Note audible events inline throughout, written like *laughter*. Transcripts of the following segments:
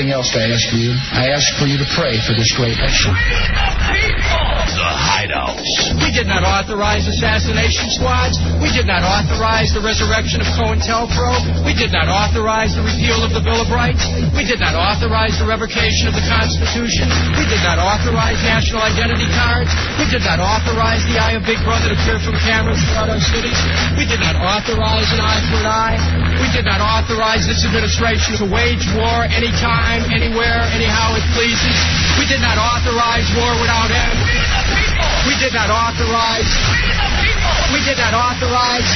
Something else I ask you. I ask for you to pray for this great nation. The Hideout. We did not authorize assassination squads. We did not authorize the resurrection of COINTELPRO. We did not authorize the repeal of the Bill of Rights. We did not authorize the revocation of the Constitution. We did not authorize national identity cards. We did not authorize the eye of Big Brother to peer from cameras throughout our cities. We did not authorize an eye for an eye. We did not authorize this administration to wage war anytime, anywhere, anyhow it pleases. We did not authorize war without end. We did not authorize. We did not authorize.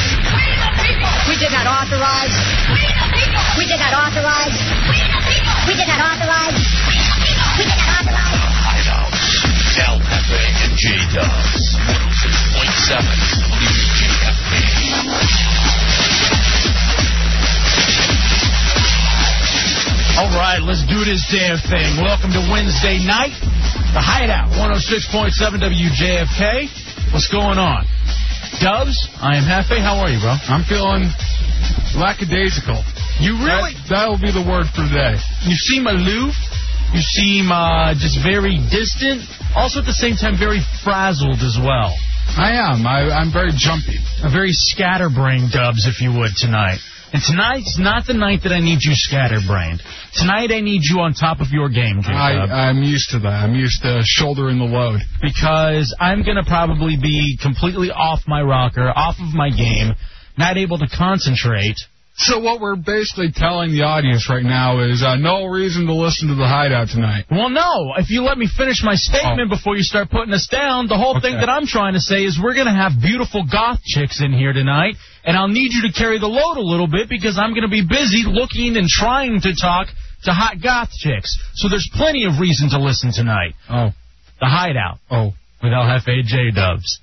We did not authorize. We did not authorize. We did not authorize. We did not authorize. Hideouts. Del Pepe and J-Dubs. 106.7 All right, let's do this damn thing. Welcome to Wednesday night, the Hideout, 106.7 WJFK. What's going on? Dubs, I am Jefe. How are you, bro? I'm feeling lackadaisical. You really? That, will be the word for today. You seem aloof. You seem uh, just very distant. Also, at the same time, very frazzled as well. I am. I, I'm very jumpy. A very scatterbrained, Dubs, if you would, tonight. And tonight's not the night that I need you scatterbrained. Tonight I need you on top of your game, J-Dub. I, I'm used to that. I'm used to shouldering the load. because I'm going to probably be completely off my rocker, off of my game, not able to concentrate. So what we're basically telling the audience right now is uh, no reason to listen to the hideout tonight. Well, no. If you let me finish my statement before you start putting us down, the whole thing that I'm trying to say is we're going to have beautiful goth chicks in here tonight, and I'll need you to carry the load a little bit because I'm going to be busy looking and trying to talk to hot goth chicks. So there's plenty of reason to listen tonight. Oh. The Hideout. Oh. With LFAJ Dubs.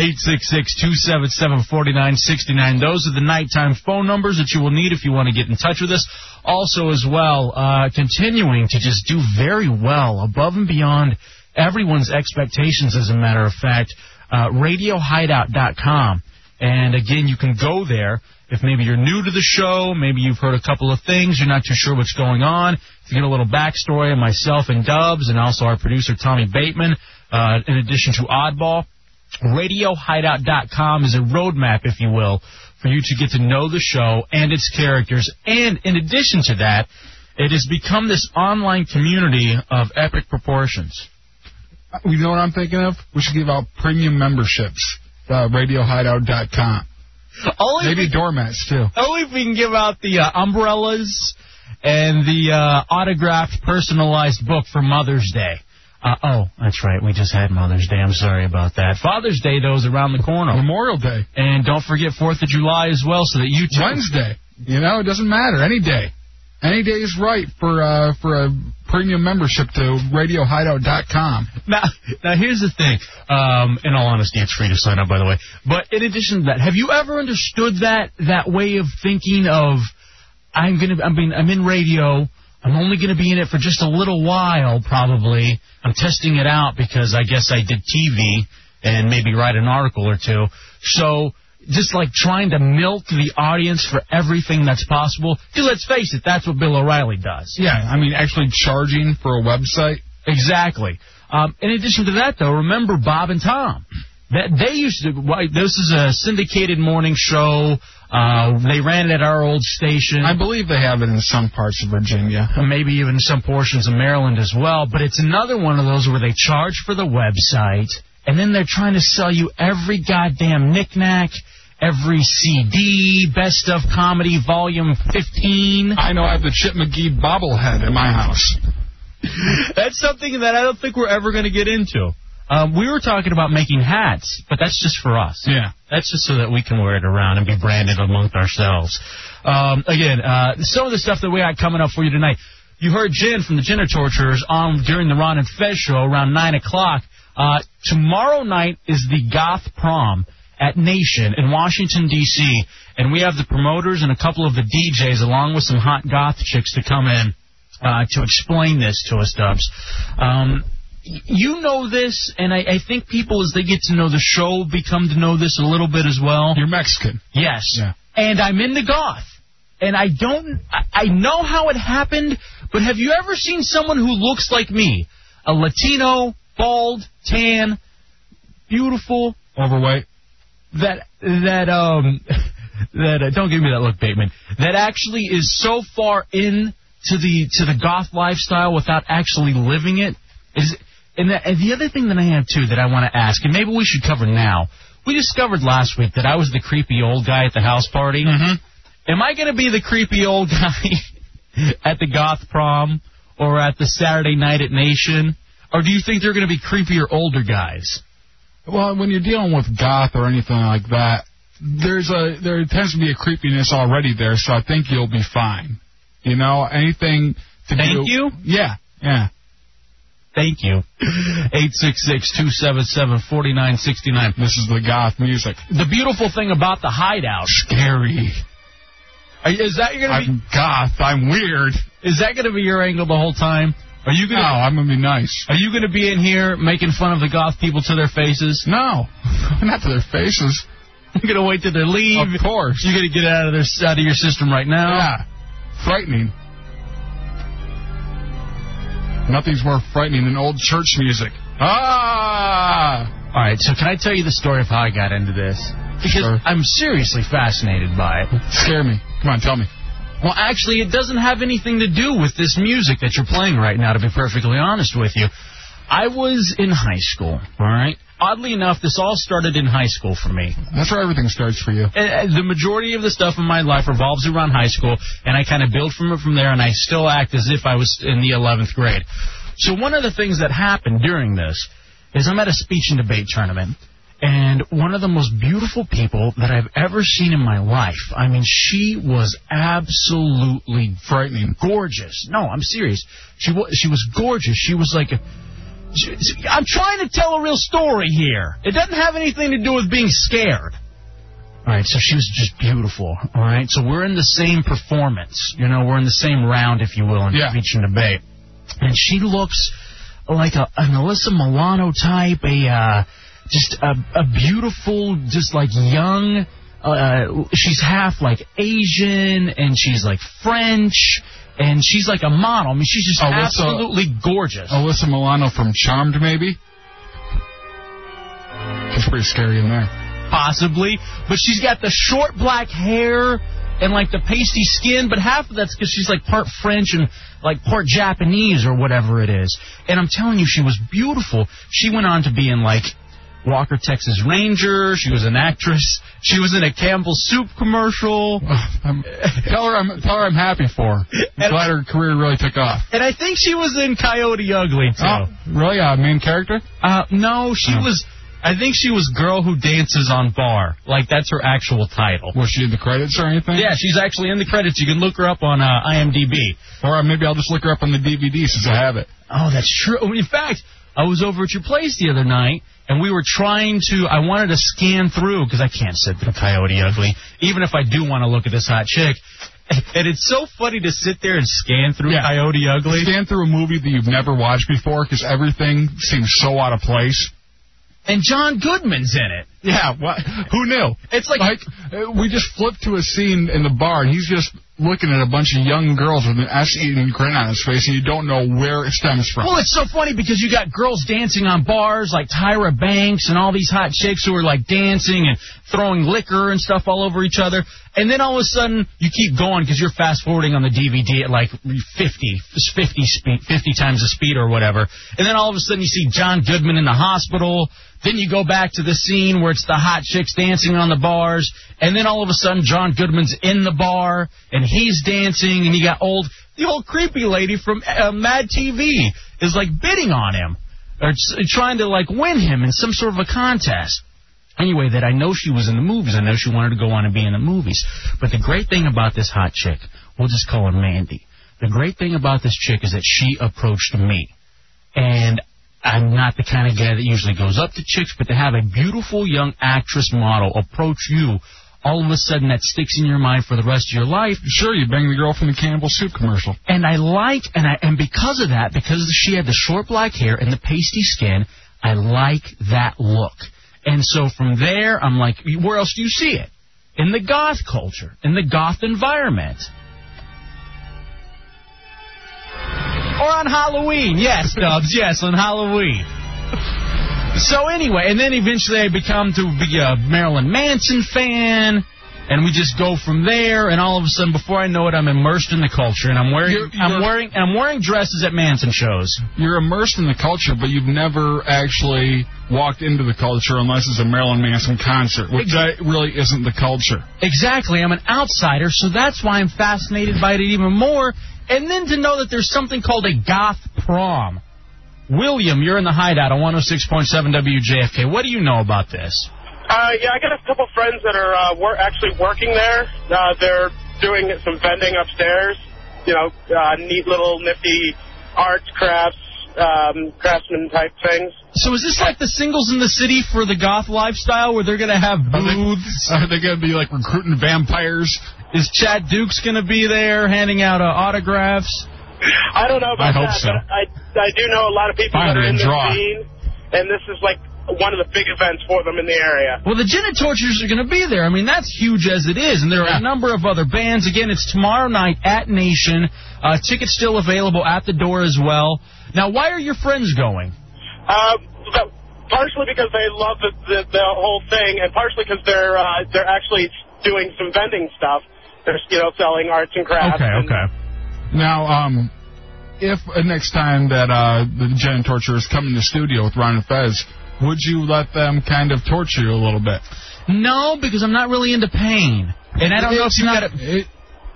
866-277-4969. Those are the nighttime phone numbers that you will need if you want to get in touch with us. Also, as well, uh, continuing to just do very well, above and beyond everyone's expectations, as a matter of fact, uh, RadioHideout.com. And again, you can go there if maybe you're new to the show, maybe you've heard a couple of things, you're not too sure what's going on, to get a little backstory on myself and Dubs, and also our producer Tommy Bateman, uh, in addition to Oddball. RadioHideout.com is a roadmap, if you will, for you to get to know the show and its characters. And in addition to that, it has become this online community of epic proportions. You know what I'm thinking of? We should give out premium memberships. Uh, RadioHideout.com. Only Maybe doormats too. Only if we can give out the uh, umbrellas and the uh, autographed, personalized book for Mother's Day. Uh, oh, that's right. We just had Mother's Day. I'm sorry about that. Father's Day, though, is around the corner. Memorial Day. And don't forget Fourth of July as well, so that you too. Wednesday. You know, it doesn't matter. Any day. Any day is right for uh, for a premium membership to RadioHideout.com. Now, now here's the thing. Um, in all honesty, it's free to sign up, by the way. But in addition to that, have you ever understood that that way of thinking of I'm gonna, I mean, I'm in radio. I'm only gonna be in it for just a little while, probably. I'm testing it out because I guess I did TV and maybe write an article or two. So just like trying to milk the audience for everything that's possible. Dude, let's face it, that's what Bill O'Reilly does. Yeah, I mean, actually charging for a website. Exactly. Um, in addition to that, though, remember Bob and Tom. That they used to. This is a syndicated morning show. Uh, they ran it at our old station. I believe they have it in some parts of Virginia. Maybe even some portions of Maryland as well. But it's another one of those where they charge for the website, and then they're trying to sell you every goddamn knickknack, every CD, best of comedy, volume 15. I know I have the Chick McGee bobblehead in my house. *laughs* That's something that I don't think we're ever going to get into. Um, we were talking about making hats, but that's just for us. Yeah. That's just so that we can wear it around and be branded amongst ourselves. Um, again, uh, some of the stuff that we got coming up for you tonight. You heard Jen from the Genitorturers on during the Ron and Fez show around 9 o'clock. Uh, tomorrow night is the Goth Prom at Nation in Washington, D.C., and we have the promoters and a couple of the DJs along with some hot goth chicks to come in uh, to explain this to us, Dubs. Um, you know this, and I, I think people, as they get to know the show, become to know this a little bit as well. You're Mexican. Yes. Yeah. And I'm into goth. and I don't, I, I know how it happened, but have you ever seen someone who looks like me? A Latino, bald, tan, beautiful, Overweight. that, that, um, *laughs* that, uh, don't give me that look, Bateman, that actually is so far in to the, to the goth lifestyle without actually living it? Is, and, the, and the other thing that I have too that I want to ask, and maybe we should cover now, we discovered last week that I was the creepy old guy at the house party. Mm-hmm. Am I going to be the creepy old *laughs* guy at the goth prom or at the Saturday night at Nation? Or do you think they're going to be creepier older guys? Well, when you're dealing with goth or anything like that, there's a there tends to be a creepiness already there, so I think you'll be fine. You know, anything to Thank do. you. Yeah, yeah. Thank you. 866-277-4969. This is the goth music. The beautiful thing about the hideout. Scary. Is that going to be? I'm goth. I'm weird. Is that going to be your angle the whole time? Are you gonna? No, I'm gonna be nice. Are you going to be in here making fun of the goth people to their faces? No, *laughs* not to their faces. You're to wait till they leave. Of course. You're to get out of their out of your system right now. Yeah, frightening. Nothing's more frightening than old church music. Ah! All right. So can I tell you the story of how I got into this? Because Sure. I'm seriously fascinated by it. Scare me. Come on, tell me. Well, actually, it doesn't have anything to do with this music that you're playing right now, to be perfectly honest with you. I was in high school, all right? Oddly enough, this all started in high school for me. That's where everything starts for you. Uh, the majority of the stuff in my life revolves around high school, and I kind of build from it from there, and I still act as if I was in the 11th grade. So one of the things that happened during this is I'm at a speech and debate tournament, and one of the most beautiful people that I've ever seen in my life. I mean, she was absolutely Frightening. gorgeous. No, I'm serious. She was she was gorgeous. She was like a. she- she- I'm trying to tell a real story here. It doesn't have anything to do with being scared. All right, so she was just beautiful. All right, so we're in the same performance. You know, we're in the same round, if you will, in Yeah. speech and debate. And she looks like a, an Alyssa Milano type, a uh, just a, a beautiful, just like young. Uh, she's half like Asian, and she's like French, and she's like a model. I mean, she's just Alyssa- absolutely gorgeous. Alyssa Milano from Charmed, maybe? She's pretty scary in there. possibly, but she's got the short black hair and like the pasty skin, but half of that's because she's like part French and like part Japanese or whatever it is. And I'm telling you, she was beautiful. She went on to be in like Walker Texas Ranger. She was an actress. She was in a Campbell Soup commercial. *laughs* I'm, tell her I'm tell her I'm happy for her. I'm glad her career really took off. And I think she was in Coyote Ugly too. Oh, really? Uh, main character? Uh, no, she Oh. was. I think she was Girl Who Dances on Bar. Like that's her actual title. Was she in the credits or anything? Yeah, she's actually in the credits. You can look her up on uh, IMDb. Or uh, maybe I'll just look her up on the DVD since I have it. Oh, that's true. In fact, I was over at your place the other night, and we were trying to. I wanted to scan through because I can't sit through Coyote Ugly, even if I do want to look at this hot chick. And it's so funny to sit there and scan through Yeah. Coyote Ugly. Scan through a movie that you've never watched before because everything seems so out of place. And John Goodman's in it. Yeah, what? Who knew? It's like, Like, uh, we just flipped to a scene in the bar, and he's just looking at a bunch of young girls with an ass-eating grin on his face, and you don't know where it stems from. well, it's so funny because you got girls dancing on bars like Tyra Banks and all these hot chicks who are like dancing and throwing liquor and stuff all over each other. And then all of a sudden you keep going because you're fast forwarding on the DVD at like 50, 50 speed, 50 times the speed or whatever. And then all of a sudden you see John Goodman in the hospital. Then you go back to the scene where it's the hot chicks dancing on the bars. And then all of a sudden John Goodman's in the bar and he's dancing and you got old, the old creepy lady from uh, Mad TV is like bidding on him or trying to like win him in some sort of a contest. Anyway, that I know she was in the movies. I know she wanted to go on and be in the movies. But the great thing about this hot chick, we'll just call her Mandy. The great thing about this chick is that she approached me. And I'm not the kind of guy that usually goes up to chicks, but to have a beautiful young actress model approach you, all of a sudden that sticks in your mind for the rest of your life. Sure, you banged the girl from the Campbell Soup commercial. And I like, and I, and because of that, because she had the short black hair and the pasty skin, I like that look. And so from there, I'm like, where else do you see it? in the goth culture, in the goth environment. Or on Halloween. Yes, Dubs, yes, on Halloween. So anyway, and then eventually I become to be a Marilyn Manson fan, and we just go from there. And all of a sudden, before I know it, I'm immersed in the culture, and I'm wearing You're- I'm wearing I'm wearing dresses at Manson shows. You're immersed in the culture, but you've never actually walked into the culture unless it's a Marilyn Manson concert, which really isn't the culture. Exactly, I'm an outsider, so that's why I'm fascinated by it even more. And then to know that there's something called a goth prom. William, you're in the hideout on 106.7 WJFK. What do you know about this? Uh, yeah, I got a couple friends that are uh, wor- actually working there. Uh, they're doing some vending upstairs. You know, uh, neat little nifty arts, crafts, um, craftsman type things. So is this like the singles in the city for the goth lifestyle where they're going to have Are they, booths? are they going to be like recruiting vampires? Is Chad Dukes going to be there handing out uh, autographs? I don't know about I hope that, so. I I do know a lot of people that are in the scene, and this is like one of the big events for them in the area. Well, the Genitorturers are going to be there. I mean, that's huge as it is. And there are a number of other bands. Again, it's tomorrow night at Nation. Uh, tickets still available at the door as well. Now, why are your friends going? Uh, partially because they love the, the the whole thing, and partially because they're uh, they're actually doing some vending stuff. They're you know selling arts and crafts. Okay, and- okay. Now, um, if uh, next time that uh, the Genitorturers come in the studio with Ron and Fez, would you let them kind of torture you a little bit? No, because I'm not really into pain. And I don't know if you not- got it,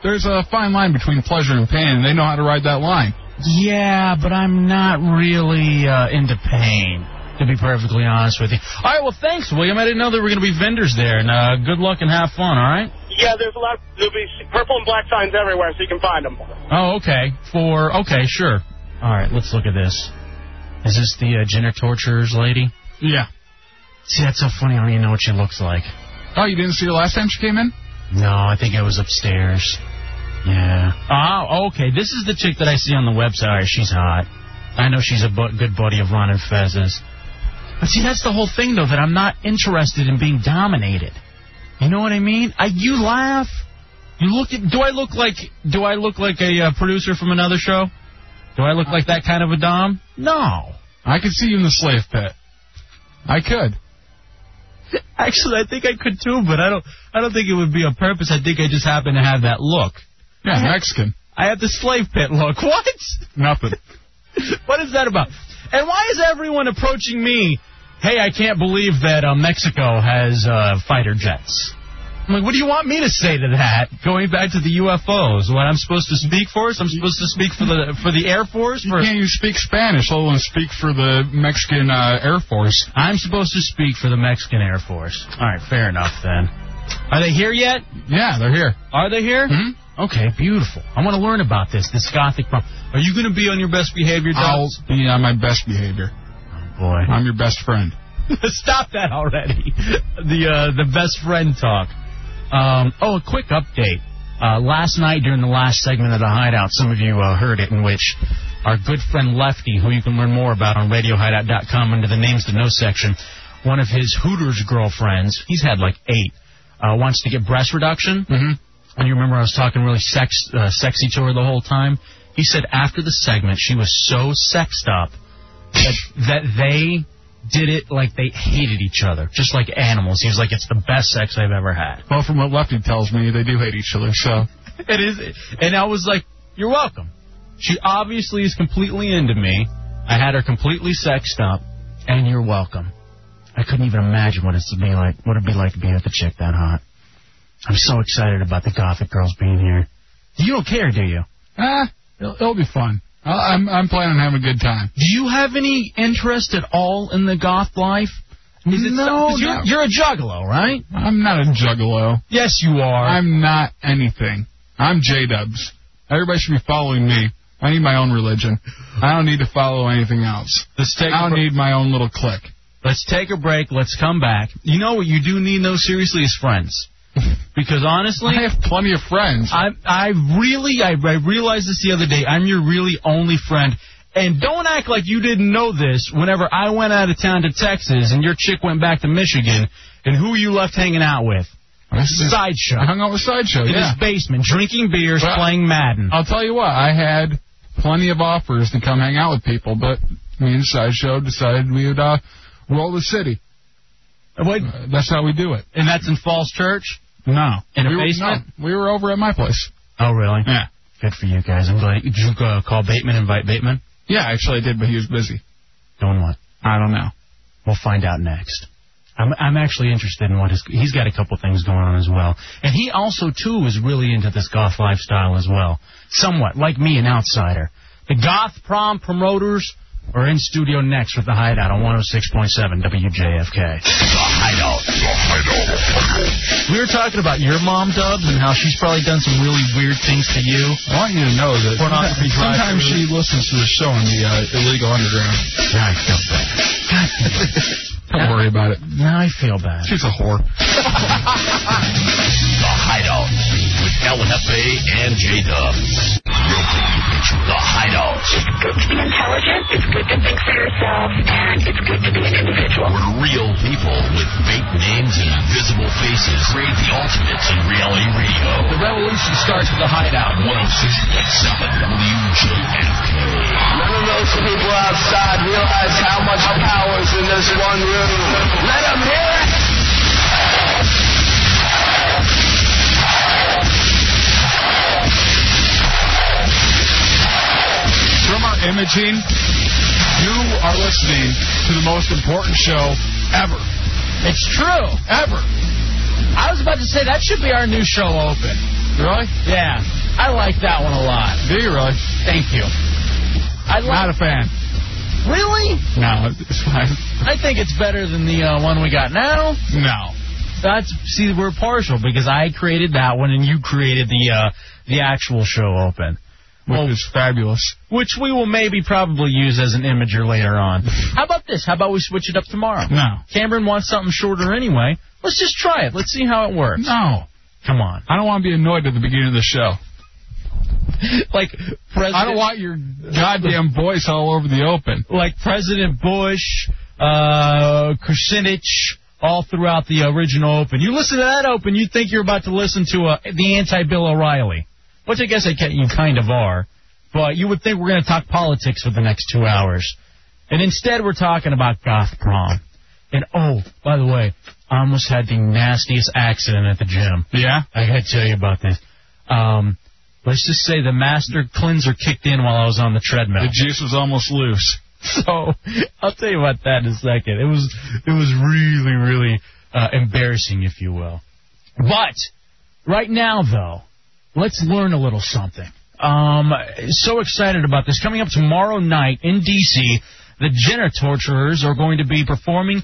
There's a fine line between pleasure and pain, and they know how to ride that line. Yeah, but I'm not really uh, into pain, to be perfectly honest with you. All right, well, thanks, William. I didn't know there were going to be vendors there. And uh, good luck and have fun, all right? Yeah, there's a lot. There'll be purple and black signs everywhere, so you can find them. Oh, okay. For okay, sure. All right, let's look at this. Is this the uh, Genitorturers lady? Yeah. See, that's so funny. I don't even know what she looks like. Oh, you didn't see her last time she came in? No, I think I was upstairs. Yeah. Oh, okay. This is the chick that I see on the website. All right, she's hot. I know she's a bu- good buddy of Ron and Fez's. But see, that's the whole thing, though, that I'm not interested in being dominated. You know what I mean? I, you laugh. You look at. Do I look like? Do I look like a uh, producer from another show? Do I look like that kind of a dom? No. I could see you in the slave pit. I could. Actually, I think I could too, but I don't. I don't think it would be on purpose. I think I just happen to have that look. Yeah, Mexican. I have the slave pit look. *laughs* What? Nothing. What is that about? And why is everyone approaching me? Hey, I can't believe that uh, Mexico has uh, fighter jets. I'm like, what do you want me to say to that? Going back to the UFOs, what I'm supposed to speak for? I'm supposed to speak for the for the Air Force? For Can't you speak Spanish? Let alone speak for the Mexican uh, Air Force. I'm supposed to speak for the Mexican Air Force. All right, fair enough then. Are they here yet? Yeah, they're here. Are they here? Mhm. Okay, beautiful. I want to learn about this, this gothic prom. Are you going to be on your best behavior, I'll be on my best behavior. Boy. I'm your best friend. *laughs* Stop that already. The uh, the best friend talk. Um, oh, a quick update. Uh, last night during the last segment of the Hideout, some of you uh, heard it, in which our good friend Lefty, who you can learn more about on RadioHideout.com under the names to know section, one of his Hooters girlfriends, he's had like eight, uh, wants to get breast reduction. Mm-hmm. And you remember I was talking really sex, uh, sexy to her the whole time. He said after the segment she was so sexed up that that they did it like they hated each other, just like animals. He was like, "It's the best sex I've ever had." Well, from what Lefty tells me, they do hate each other. So *laughs* It is, and I was like, "You're welcome." She obviously is completely into me. I had her completely sexed up, and you're welcome. I couldn't even imagine what it's to be like. What it'd be like to be with a chick that hot. I'm so excited about the Gothic girls being here. You don't care, do you? ah, it'll, it'll be fun. I'm I'm planning on having a good time. Do you have any interest at all in the goth life? Is it No, 'cause you're, you're a juggalo, right? I'm not a juggalo. Yes, you are. I'm not anything. I'm J Dubs. Everybody should be following me. I need my own religion. I don't need to follow anything else. Let's take I don't need my own little clique. Let's take a break. Let's come back. You know what you do need, though, seriously, is friends. Because honestly, I have plenty of friends. I I really I, I realized this the other day. I'm your really only friend. And don't act like you didn't know this whenever I went out of town to Texas and your chick went back to Michigan and who you left hanging out with. Sideshow. I hung out with Sideshow, In yeah. his basement, drinking beers, Well, playing Madden. I'll tell you what, I had plenty of offers to come hang out with people, but me and Sideshow decided we would uh, roll the city. What? That's how we do it. And that's in Falls Church? No. In a we were, basement? no, we were over at my place. Oh, really? Yeah. Good for you guys. I'm glad. Did you uh, call Bateman, invite Bateman? Yeah, actually I did, but he was busy. Doing what? I don't know. We'll find out next. I'm I'm actually interested in what his he's got a couple things going on as well, and he also too is really into this goth lifestyle as well, somewhat like me, an outsider. The goth prom promoters are in studio next with the Hideout on 106.7 WJFK. The Hideout. The Hideout. We were talking about your mom, Dubs, and how she's probably done some really weird things to you. I want you to know that Pornography sometimes she listens to the show in the uh, illegal underground. Yeah, I feel bad. God damn it. *laughs* Don't worry about it. Now I feel bad. She's a whore. *laughs* The Hideout. With El Jefe and J Dubs. The Hideout. It's good to be intelligent. It's good to think for yourself, and it's good to be an individual. Where real people with fake names and invisible faces create the ultimate in reality radio. The revolution starts with the Hideout. 106.7 WJFK. None of those people outside realize how much power is in this one room. Let them hear it! Imaging, you are listening to the most important show ever. It's true. Ever. I was about to say that should be our new show open. Really? Yeah, I like that one a lot. Do you really? Thank you. I Not a fan. Really? No, it's fine. I think it's better than the uh, one we got now. No. That's see, we're partial because I created that one and you created the uh, the actual show open, Which is fabulous. which we will maybe probably use as an imager later on. How about this? How about we switch it up tomorrow? No. Cameron wants something shorter anyway. Let's just try it. Let's see how it works. No. Come on. I don't want to be annoyed at the beginning of the show. *laughs* like President. I don't want your goddamn voice all over the open. like President Bush, uh, Kucinich, all throughout the original Open. You listen to that Open, you'd think you're about to listen to uh, the anti-Bill O'Reilly, which I guess I can, you kind of are. But you would think we're going to talk politics for the next two hours. And instead, we're talking about goth prom. And oh, by the way, I almost had the nastiest accident at the gym. Yeah? I got to tell you about this. Um, let's just say the master cleanser kicked in while I was on the treadmill. The juice was almost loose. *laughs* So I'll tell you about that in a second. It was it was really really uh, embarrassing, if you will. But right now, though, let's learn a little something. Um, so excited about this. Coming up tomorrow night in D.C., the Genitorturers are going to be performing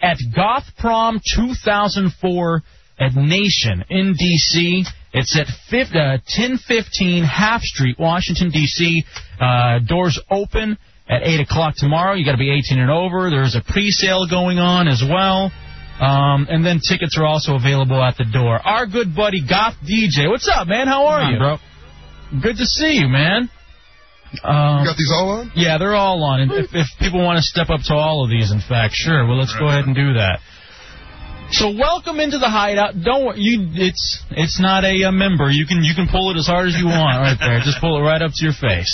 at Goth Prom 2004 at Nation in D.C. It's at 50, uh, 1015 Half Street, Washington, D.C. Uh, doors open at 8 o'clock tomorrow. you got to be 18 and over. There's a pre-sale going on as well. Um, and then tickets are also available at the door. Our good buddy Goth DJ. What's up, man? How are on, you? bro. Good to see you, man. Um, You got these all on? yeah, they're all on. And if, if people want to step up to all of these, in fact, sure. Well, let's go ahead and do that. So welcome into the hideout. Don't worry, you it's it's not a, uh member. You can you can pull it as hard as you want right there. Just pull it right up to your face,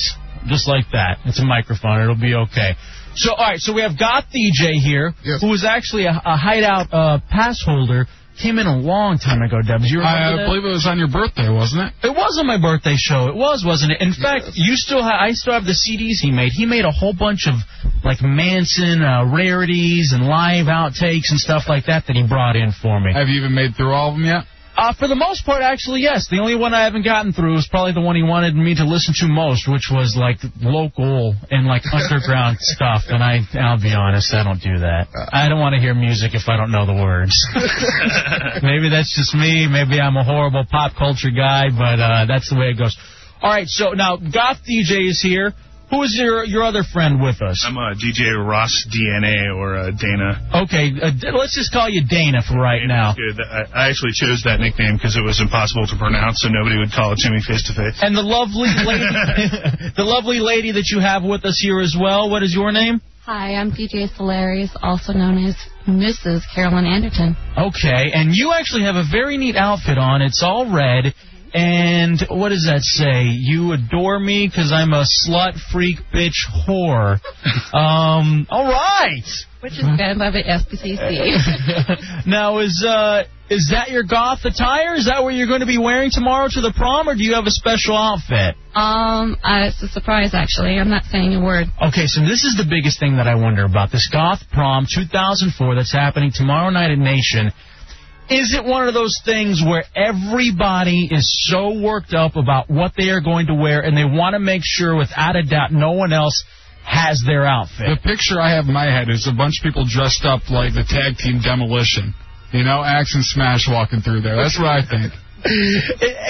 just like that. It's a microphone. It'll be okay. So all right, so we have Goth DJ here, Yes. who was actually a, a hideout uh, pass holder. Came in a long time ago, Debs. You remember I that? uh, believe it was on your birthday, wasn't it? It was on my birthday show. It was, wasn't it? In fact, you still ha- I still have the CDs he made. He made a whole bunch of like Manson uh, rarities and live outtakes and stuff like that that he brought in for me. Have you even made through all of them yet? Uh, for the most part, actually, yes. The only one I haven't gotten through is probably the one he wanted me to listen to most, which was like local and like *laughs* underground stuff. And I, I'll be honest, I don't do that. I don't want to hear music if I don't know the words. *laughs* maybe that's just me. Maybe I'm a horrible pop culture guy, but uh, that's the way it goes. All right, so now Goth DJ is here. Who is your your other friend with us? I'm uh, DJ Ross DNA or uh, Dana. Okay, uh, let's just call you Dana for right now. Good. I, I actually chose that nickname because it was impossible to pronounce, so nobody would call it to me face to face. And the lovely *laughs* lady, *laughs* the lovely lady that you have with us here as well. What is your name? Hi, I'm DJ Solaris, also known as Mrs. Carolyn Anderton. Okay, and you actually have a very neat outfit on. It's all red. And what does that say? You adore me because I'm a slut, freak, bitch, whore. *laughs* Um, all right. Which is banned by the SPCC. *laughs* now, is uh, is that your goth attire? Is that what you're going to be wearing tomorrow to the prom, or do you have a special outfit? um, uh, it's a surprise, actually. I'm not saying a word. Okay, so this is the biggest thing that I wonder about this goth prom 2004 that's happening tomorrow night at Nation. Is it one of those things where everybody is so worked up about what they are going to wear and they want to make sure without a doubt no one else has their outfit? The picture I have in my head is a bunch of people dressed up like the tag team Demolition. You know, Axe and Smash walking through there. That's what I think. *laughs*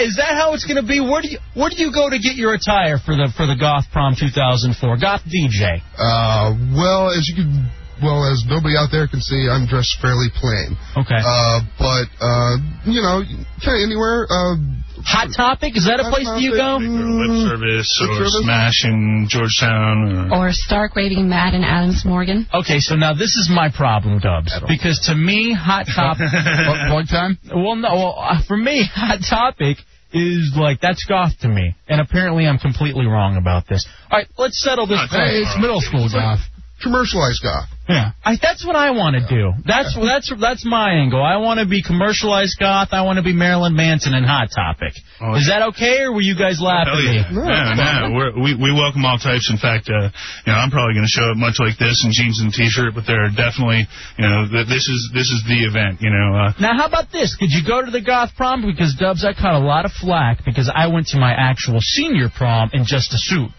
Is that how it's going to be? Where do you where do you go to get your attire for the for the Goth Prom 2004? Goth DJ. Uh, well, as you can, well, as nobody out there can see, I'm dressed fairly plain. Okay. Uh, but, uh, you know, kind of anywhere. Uh, Hot Topic? Is that a place that you go? Lip service Lip or service? Smash in Georgetown. Or... Or Stark Raving Mad and Adams Morgan. Okay, so now this is my problem, Dubs. Because to me, Hot Topic. *laughs* One time? Well, no. Well, uh, for me, *laughs* Hot Topic is like that's goth to me, and apparently I'm completely wrong about this. All right, let's settle this. Hey, it's middle school goth. commercialized goth. Yeah. I, that's what I want to do. That's that's that's my angle. I want to be commercialized goth. I want to be Marilyn Manson and Hot Topic. Oh, Is that okay, or were you guys laughing? Hell at me? yeah. No, no, we're, we we welcome all types. In fact, uh, you know, I'm probably going to show up much like this in jeans and t-shirt, but there are definitely, you know, th- this is this is the event. You know, uh, Now, how about this? Could you go to the goth prom? Because Dubs, I caught a lot of flack because I went to my actual senior prom in just a suit.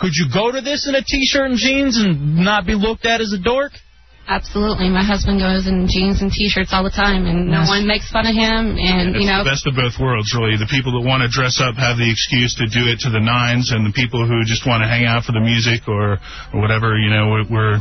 Could you go to this in a t-shirt and jeans and not be looked at as a dork? Absolutely. My husband goes in jeans and t-shirts all the time, and no Yes. one makes fun of him. And, it's you know, the best of both worlds, really. The people that want to dress up have the excuse to do it to the nines, and the people who just want to hang out for the music or, or whatever, you know, we're, we're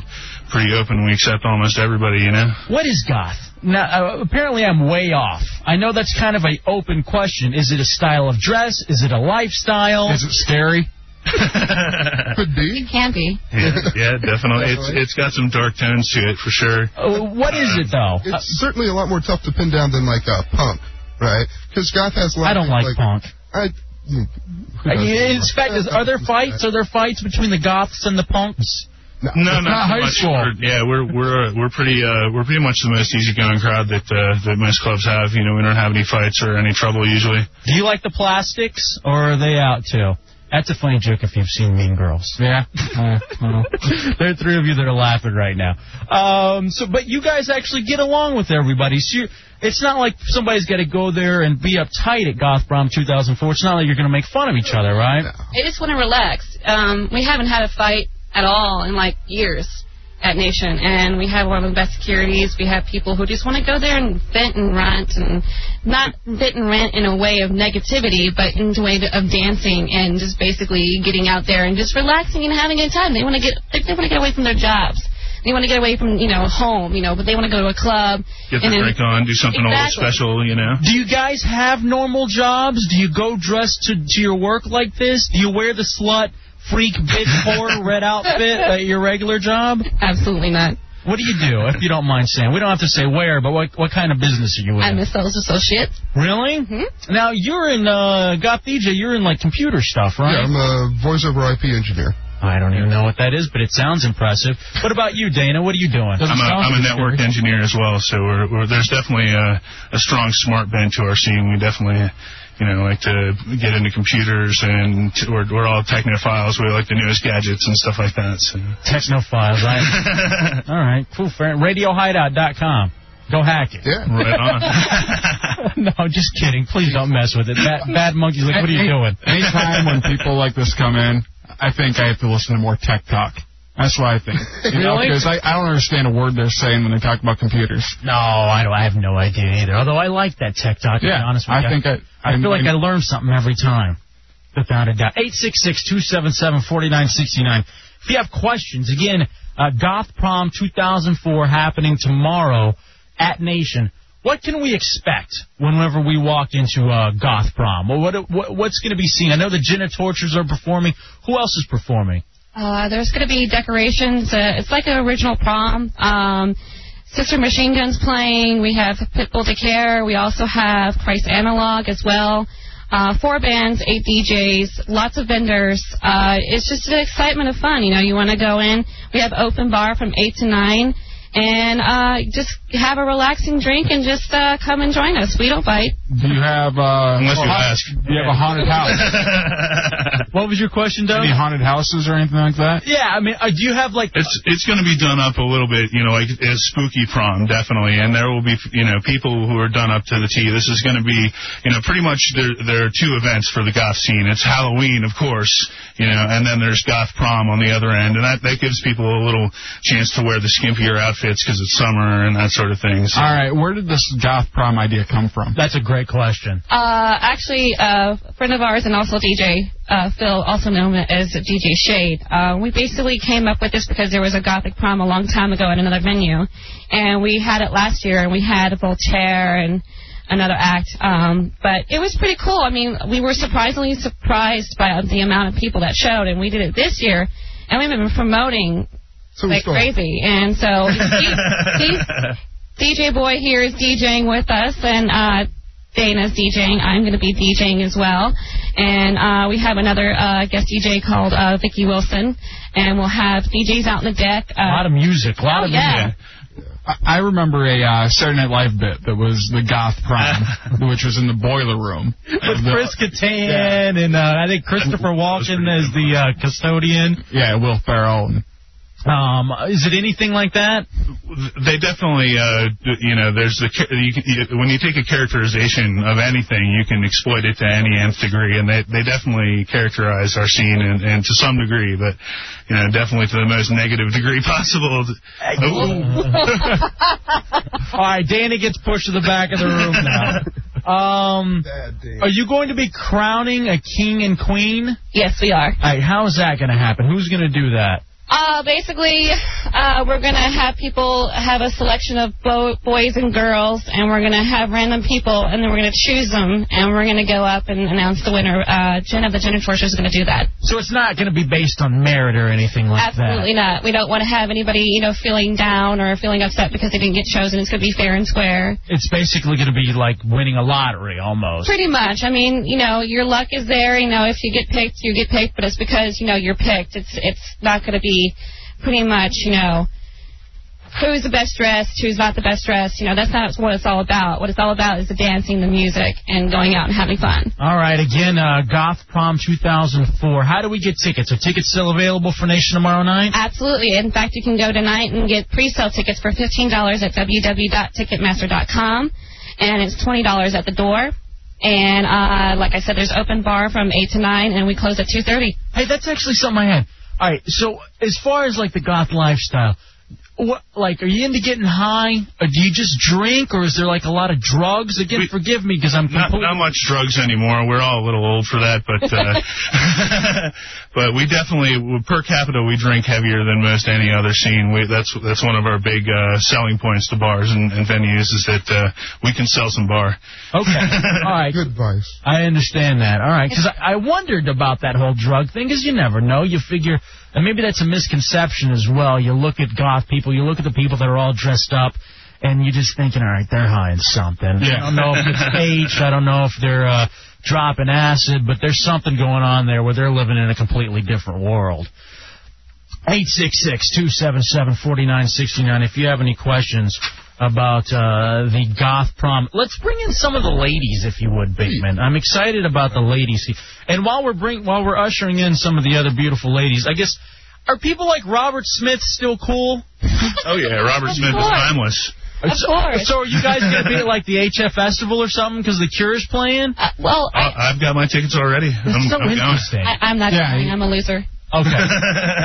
pretty open. We accept almost everybody, you know. What is goth? Now, uh, apparently I'm way off. I know that's kind of an open question. Is it a style of dress? Is it a lifestyle? Is it scary? *laughs* Could be. it can be. Yeah, yeah, definitely. It's it's got some dark tones to it for sure. Uh, what is it though? It's certainly a lot more tough to pin down than like uh, punk, right? Because goth has a lot I don't of, like punk. I, who Uh, doesn't? In fact, is, are there fights? Are there fights between the goths and the punks? No, It's not, not so high much. school. We're, yeah, we're we're uh, we're pretty uh, we're pretty much the most easygoing crowd that uh, that most clubs have. You know, we don't have any fights or any trouble usually. Do you like the plastics, or are they out too? That's a funny joke if you've seen Mean Girls. Yeah. Uh, well. there are three of you that are laughing right now. Um, so, but you guys actually get along with everybody. So you, it's not like somebody's got to go there and be uptight at Goth Prom 2004. It's not like you're going to make fun of each other, right? I just want to relax. Um, we haven't had a fight at all in like years at Nation, and we have one of the best securities. We have people who just want to go there and vent and rant, and not vent and rant in a way of negativity, but in a way of dancing and just basically getting out there and just relaxing and having a good time. They want to get they want to get away from their jobs. They want to get away from you know home, you know, but they want to go to a club. Get and the drink on, do something a little special, you know. Do you guys have normal jobs? Do you go dressed to, to your work like this? Do you wear the slut, freak, bitch, whore red outfit at your regular job? Absolutely not. What do you do, if you don't mind saying? We don't have to say where, but what what kind of business are you in? I'm a sales associate. Really? Mm-hmm. Now you're in uh, Goth DJ. You're in like computer stuff, right? Yeah, I'm a voice over IP engineer. I don't even know what that is, but it sounds impressive. What about you, Dana? What are you doing? I'm a, I'm a network engineer as well, so we're, we're, there's definitely a, a strong smart bent to our scene. We definitely, you know, like to get into computers, and t- we're, we're all technophiles. We like the newest gadgets and stuff like that. So. Technophiles, I, *laughs* All right, cool. Friend. RadioHideout.com. Go hack it. Yeah. Right on. *laughs* *laughs* no, just kidding. Please don't mess with it. Bad, bad monkey's like, what are you doing? Anytime when people like this come in, I think I have to listen to more tech talk. That's what I think. *laughs* You know, Really? because I, I don't understand a word they're saying when they talk about computers. No, I don't. I have no idea either. Although I like that tech talk. To Yeah, be honest with I you. think I- I feel I- like I learn something every time. Without a doubt. Eight six six two seven seven forty nine sixty nine. If you have questions, again, uh, Goth Prom 2004 happening tomorrow at Nation. What can we expect whenever we walk into uh, Goth Prom? Well, what, what what's going to be seen? I know the Genitorturers are performing. Who else is performing? Uh, there's going to be decorations. Uh, it's like an original prom. Um, Sister Machine Guns playing. We have Pitbull Daycare. We also have Christ Analog as well. Uh, four bands, eight DJs, lots of vendors. Uh, it's just an excitement of fun. You know, you want to go in. We have open bar from 8 to 9. And uh, just have a relaxing drink and just uh, come and join us. We don't bite. Do you have uh Unless you ask. Do you have a haunted house? *laughs* what was your question, Doug? Any haunted houses or anything like that? Yeah, I mean, uh, do you have like? It's it's going to be done up a little bit, you know, like as spooky prom, definitely, and there will be, you know, people who are done up to the T. This is going to be, you know, pretty much there there are two events for the goth scene. It's Halloween, of course, you know, and then there's goth prom on the other end, and that that gives people a little chance to wear the skimpier outfits because it's summer and that sort of thing. So. All right, where did this goth prom idea come from? That's a great question. Uh, actually, uh, a friend of ours and also DJ uh, Phil, also known as DJ Shade. Uh, we basically came up with this because there was a gothic prom a long time ago at another venue, and we had it last year, and we had Voltaire and another act. Um, but it was pretty cool. I mean, we were surprisingly surprised by the amount of people that showed, and we did it this year, and we've been promoting like stoked. crazy. And so *laughs* he, he's DJ Boy here is DJing with us, and uh, Dana's DJing. I'm going to be DJing as well. And uh, we have another uh, guest DJ called uh, Vicky Wilson, and we'll have DJs out in the deck. Uh, A lot of music, a lot oh, of yeah. music. I I remember a uh, Saturday Night Live bit that was the goth prom, *laughs* which was in the boiler room. With The- Chris Kattan and uh, I think Christopher Walken as the uh, custodian. Yeah, Will Ferrell. And, Um, is it anything like that? they definitely, uh, you know, there's the you can, you, when you take a characterization of anything, you can exploit it to any nth degree, and they they definitely characterize our scene and, and to some degree, but you know, definitely to the most negative degree *laughs* possible. *laughs* All right, Dana gets pushed to the back of the room now. Um, are you going to be crowning a king and queen? Yes, we are. All right, how is that going to happen? Who's going to do that? Uh, basically, uh, we're going to have people have a selection of bo- boys and girls, and we're going to have random people, and then we're going to choose them, and we're going to go up and announce the winner. Uh, Jen of the Genitorturers is going to do that. So it's not going to be based on merit or anything like that. Absolutely not. We don't want to have anybody, you know, feeling down or feeling upset because they didn't get chosen. It's going to be fair and square. It's basically going to be like winning a lottery almost. Pretty much. I mean, you know, your luck is there. You know, if you get picked, you get picked, but it's because you know you're picked. It's it's not going to be pretty much, you know, who's the best dressed, who's not the best dressed. You know, that's not what it's all about. What it's all about is the dancing, the music, and going out and having fun. All right, again, uh, Goth Prom 2004. How do we get tickets? Are tickets still available for Nation tomorrow night? Absolutely. In fact, you can go tonight and get pre-sale tickets for $15 at www.ticketmaster.com, and it's $20 at the door. And uh, like I said, there's open bar from 8 to 9, and we close at 2.30. Hey, that's actually something I had. All right, so as far as like the goth lifestyle, what like are you into getting high, or do you just drink, or is there like a lot of drugs? Again, forgive me because I'm Not, not much drugs anymore. We're all a little old for that, but uh, *laughs* *laughs* but we definitely per capita we drink heavier than most any other scene. We, that's that's one of our big uh, selling points to bars and, and venues is that uh, we can sell some bar. Okay, *laughs* all right. Good advice. I understand that. All right, because I, I wondered about that whole drug thing, because you never know. You figure, and maybe that's a misconception as well. You look at goth people, you look at the people that are all dressed up, and you're just thinking, all right, they're high on something. Yeah. I don't know if it's H, I don't know if they're uh, dropping acid, but there's something going on there where they're living in a completely different world. 866-277-4969. If you have any questions about uh, the goth prom, let's bring in some of the ladies, if you would, Bateman. I'm excited about the ladies. And while we're bring while we're ushering in some of the other beautiful ladies, I guess are people like Robert Smith still cool? Oh yeah, Robert Smith is timeless. Of so, course. So are you guys gonna be at like the HF festival or something because the Cure's playing? Uh, well, I, I, I've got my tickets already. I'm, so I'm going. interesting. I, I'm not Yeah, going. I'm a loser. Okay. *laughs*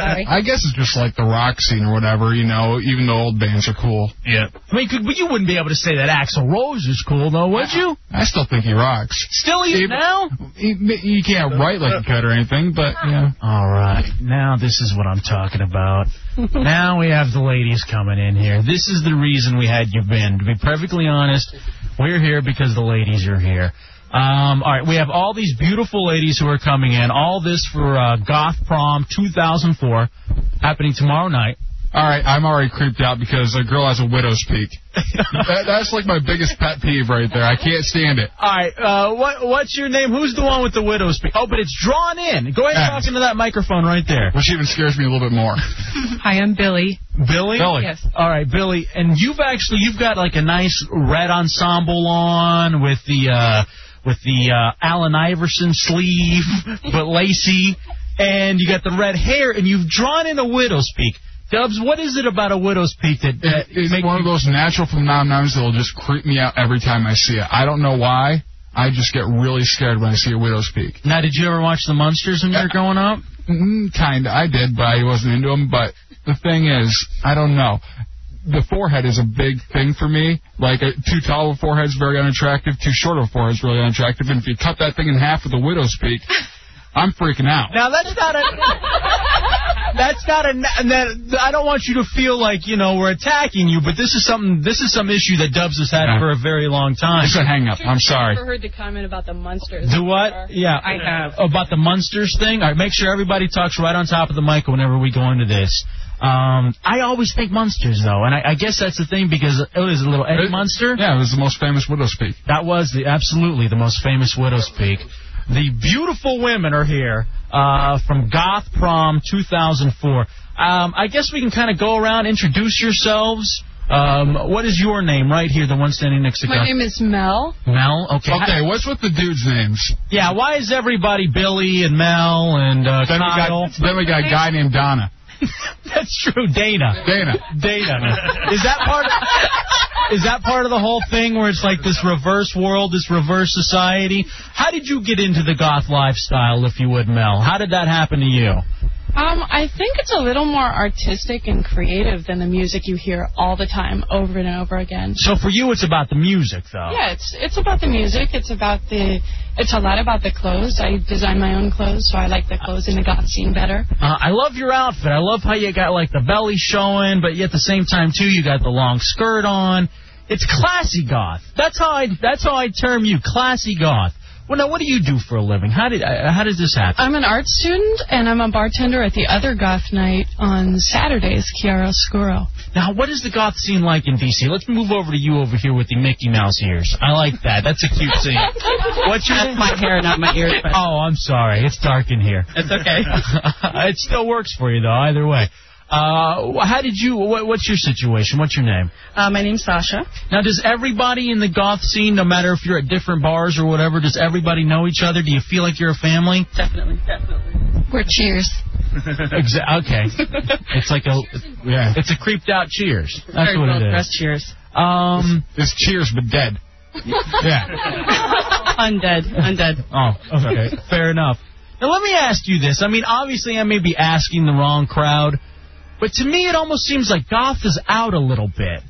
Sorry. I guess it's just like the rock scene or whatever, you know, even the old bands are cool. Yeah. I mean, could, but you wouldn't be able to say that Axl Rose is cool, though, would you? I still think he rocks. Still even Even- now? He, he can't write like he could or anything, but, yeah. All right. Now this is what I'm talking about. *laughs* now we have the ladies coming in here. This is the reason we had you been. To be perfectly honest, we're here because the ladies are here. Um, all right, we have all these beautiful ladies who are coming in. All this for uh, Goth Prom 2004, happening tomorrow night. All right, I'm already creeped out because a girl has a widow's peak. *laughs* that, that's like my biggest pet peeve right there. I can't stand it. All right, uh, what what's your name? Who's the one with the widow's peak? Oh, but it's drawn in. Go ahead and talk into that microphone right there. Which even scares me a little bit more. *laughs* Hi, I'm Billy. Billy? Billy. Yes. All right, Billy, and you've actually you've got like a nice red ensemble on with the uh with the uh Allen Iverson sleeve, but lacy, and you got the red hair, and you've drawn in a widow's peak. Dubs, what is it about a widow's peak that, that It, it's one of those natural phenomenons that'll just creep me out every time I see it. I don't know why. I just get really scared when I see a widow's peak. Now, did you ever watch The Munsters when you were growing up? Mm, kinda. I did, but I wasn't into them. But the thing is, I don't know. The forehead is a big thing for me. Like a, too tall of a forehead is very unattractive. Too short of a forehead is really unattractive. And if you cut that thing in half with a widow's peak, *laughs* I'm freaking out. Now that's not a. *laughs* That's not a. That, I don't want you to feel like you know we're attacking you, but this is something. This is some issue that Dubs has had Yeah. for a very long time. It's a hang up. I'm sorry. Never heard the comment about the monsters. Do what? Yeah, I have. about the Munsters thing. All right, make sure everybody talks right on top of the mic whenever we go into this. Um, I always think monsters though, and I, I guess that's the thing because it was a little Eddie Munster. Yeah, it was the most famous widow's peak. That was the absolutely the most famous widow's peak. The beautiful women are here uh, from Goth Prom 2004. Um, I guess we can kind of go around, introduce yourselves. Um, what is your name right here, the one standing next to me? My name is Mel. Mel. Okay. Okay, what's with the dudes' names? Yeah. Why is everybody Billy and Mel and uh, Then we got then we got a guy named Donna. *laughs* That's true. Dana. Dana. Dana. Is that part? Is that part of the whole thing where it's like this reverse world, this reverse society? How did you get into the goth lifestyle, if you would, Mel? How did that happen to you? Um, I think it's a little more artistic and creative than the music you hear all the time, over and over again. So for you, it's about the music, though. Yeah, it's it's about the music. It's about the. It's a lot about the clothes. I design my own clothes, so I like the clothes in the goth scene better. Uh, I love your outfit. I love how you got like the belly showing, but at the same time too, you got the long skirt on. It's classy goth. That's how I. That's how I term you, classy goth. Well, now what do you do for a living? How did uh, how does this happen? I'm an art student, and I'm a bartender at the other goth night on Saturdays, Chiaroscuro. Now, what is the goth scene like in DC? Let's move over to you over here with the Mickey Mouse ears. I like that. That's a cute scene. *laughs* What's your That's my hair, not my ears. But Oh, I'm sorry. It's dark in here. it's okay. *laughs* it still works for you though. Either way. Uh, how did you? What, what's your situation? What's your name? Uh, my name's Sasha. Now, does everybody in the goth scene, no matter if you're at different bars or whatever, does everybody know each other? Do you feel like you're a family? Definitely, definitely. We're cheers. *laughs* Exa- okay. *laughs* It's like a Yeah. it's a creeped out cheers. That's Very what well it dressed cheers. Um. It's Cheers but dead. *laughs* Yeah. Undead, undead. Oh, okay. Fair enough. Now let me ask you this. I mean, obviously I may be asking the wrong crowd, but to me it almost seems like goth is out a little bit.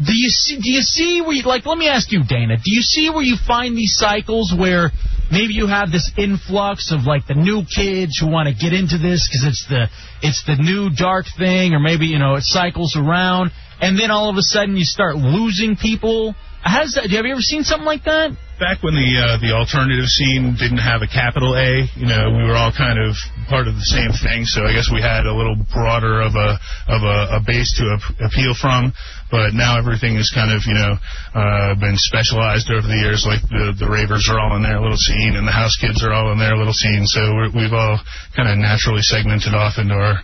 Do you see? Do you see where? You, like, let me ask you, Dana. Do you see where you find these cycles where maybe you have this influx of like the new kids who want to get into this because it's the it's the new dark thing, or maybe you know it cycles around, and then all of a sudden you start losing people. Has that? Have you ever seen something like that? Back when the uh, the alternative scene didn't have a capital A, you know, we were all kind of part of the same thing. So I guess we had a little broader of a of a, a base to ap- appeal from. But now everything has kind of you know uh, been specialized over the years. Like the the ravers are all in their little scene, and the house kids are all in their little scene. So we're, we've all kind of naturally segmented off into our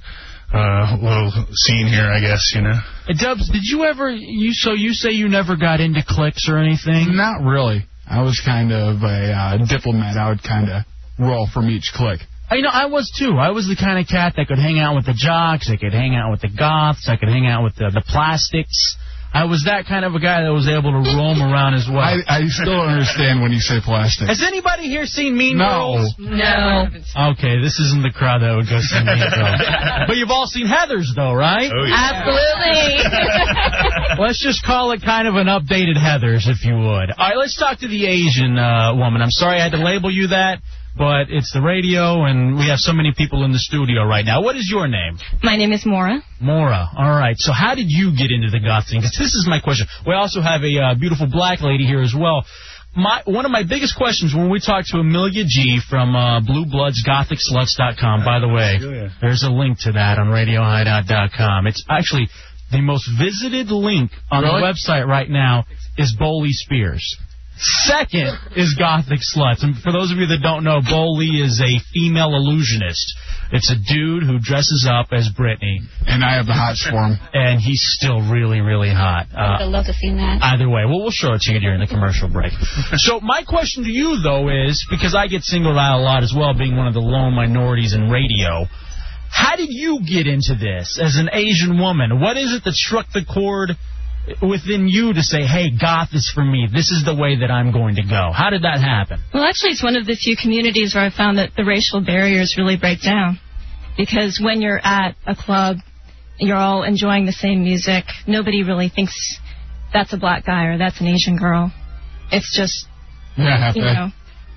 uh, little scene here, I guess. You know. Dubs, did you ever you so you say you never got into clicks or anything? Not really. I was kind of a uh, diplomat. I would kind of roll from each clique. You know, I was too. I was the kind of cat that could hang out with the jocks. I could hang out with the goths. I could hang out with the, the plastics. I was that kind of a guy that was able to roam around as well. I, I still don't understand when you say plastic. Has anybody here seen Mean No. Girls? No. No. Okay, this isn't the crowd that would go see Mean Girls. *laughs* but you've all seen Heather's, though, right? Oh yeah. Absolutely. *laughs* Let's just call it kind of an updated Heather's, if you would. All right, let's talk to the Asian uh, woman. I'm sorry I had to label you that, but it's the radio, and we have so many people in the studio right now. What is your name? My name is Mora. Mora. All right. So how did you get into the goth scene? Because this is my question. We also have a uh, beautiful black lady here as well. my one of my biggest questions when we talked to Amelia G from uh, BlueBloodsGothicSluts.com. By the way, there's a link to that on RadioHideout.com. It's actually the most visited link on Really? the website right now is Bowley Spears. Second is Gothic Sluts. And for those of you that don't know, Bo Bowley is a female illusionist. It's a dude who dresses up as Britney. And I have the hots for him. And he's still really, really hot. I would Uh, have to see that. Either way, well, we'll show it to you during the commercial break. so my question to you, though, is because I get singled out a lot as well, being one of the lone minorities in radio. How did you get into this as an Asian woman? What is it that struck the chord within you to say, "Hey, goth is for me. This is the way that I'm going to go"? How did that happen? Well, actually, it's one of the few communities where I found that the racial barriers really break down. Because when you're at a club, you're all enjoying the same music. Nobody really thinks that's a black guy or that's an Asian girl. It's just, Yeah, you know.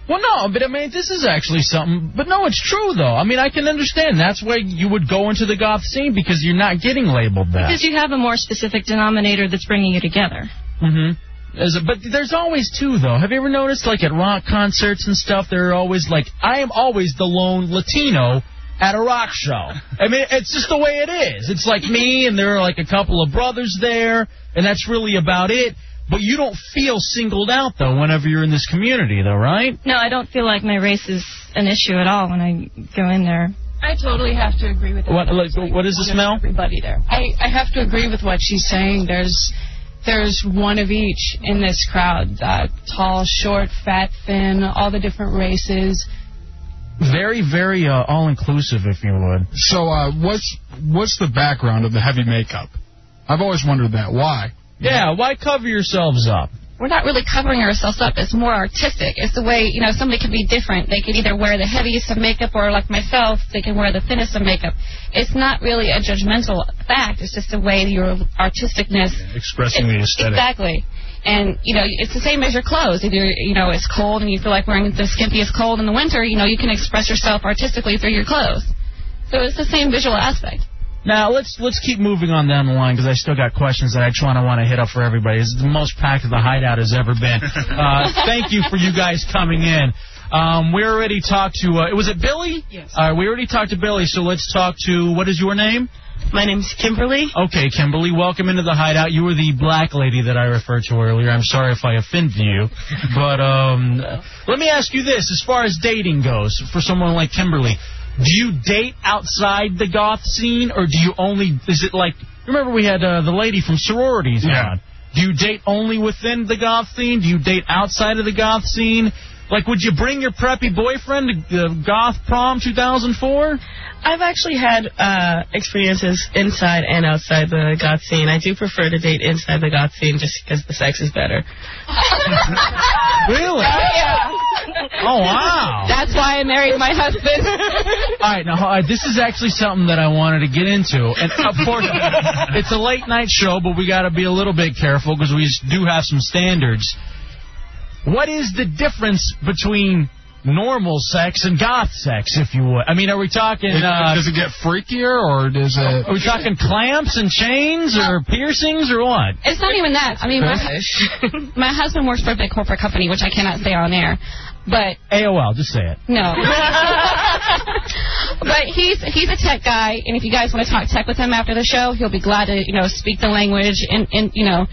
Well, no, but I mean, this is actually something. But no, it's true though. I mean, I can understand. That's why you would go into the goth scene because you're not getting labeled that. Because you have a more specific denominator that's bringing you together. Mm-hmm. As a, but there's always two though. Have you ever noticed, like at rock concerts and stuff, there are always like I am always the lone Latino at a rock show. I mean, it's just the way it is. It's like me, and there are like a couple of brothers there, and that's really about it. But you don't feel singled out though whenever you're in this community, though, right? No, I don't feel like my race is an issue at all when I go in there. I totally have to agree with that. What like, what is the smell? Everybody there. I, I have to agree with what she's saying. There's there's one of each in this crowd. Uh, tall, short, fat, thin, all the different races. Very, very uh, all-inclusive, if you would. So, uh, what's what's the background of the heavy makeup? I've always wondered that. Why? Yeah, why cover yourselves up? We're not really covering ourselves up. It's more artistic. It's the way, you know, somebody can be different. They could either wear the heaviest of makeup or, like myself, they can wear the thinnest of makeup. It's not really a judgmental fact. It's just the way your artisticness Expressing the aesthetic. Exactly. And, you know, it's the same as your clothes. If you're, you know, it's cold and you feel like wearing the skimpiest cold in the winter, you know, you can express yourself artistically through your clothes. So it's the same visual aspect. Now let's let's keep moving on down the line because I still got questions that I just want to want to hit up for everybody. It's the most packed the hideout has ever been. *laughs* Uh, thank you for you guys coming in. Um, we already talked to. Uh, was it Billy? Yes. All right, we already talked to Billy. So let's talk to. What is your name? My name's Kimberly. Okay, Kimberly, welcome into the hideout. You were the black lady that I referred to earlier. I'm sorry if I offended you, but um, let me ask you this: as far as dating goes, for someone like Kimberly, do you date outside the goth scene, or do you only? Is it like? Remember we had uh, the lady from sororities Yeah. on. Do you date only within the goth scene? Do you date outside of the goth scene? Like, would you bring your preppy boyfriend to uh, Goth Prom 2004? I've actually had uh, experiences inside and outside the goth scene. I do prefer to date inside the goth scene just because the sex is better. *laughs* Really? *laughs* yeah. Oh wow! That's why I married my husband. *laughs* All right, now uh, this is actually something that I wanted to get into, and of course, it's a late night show, but we got to be a little bit careful because we do have some standards. What is the difference between normal sex and goth sex, if you would? I mean, are we talking? It- Uh, does it get freakier or does it? are we talking clamps and chains or piercings or what? It's not even that. I mean, my, *laughs* my husband works for a big corporate company, which I cannot say on air. But AOL, just say it. no. *laughs* but he's he's a tech guy, and if you guys want to talk tech with him after the show, he'll be glad to you know speak the language and and you know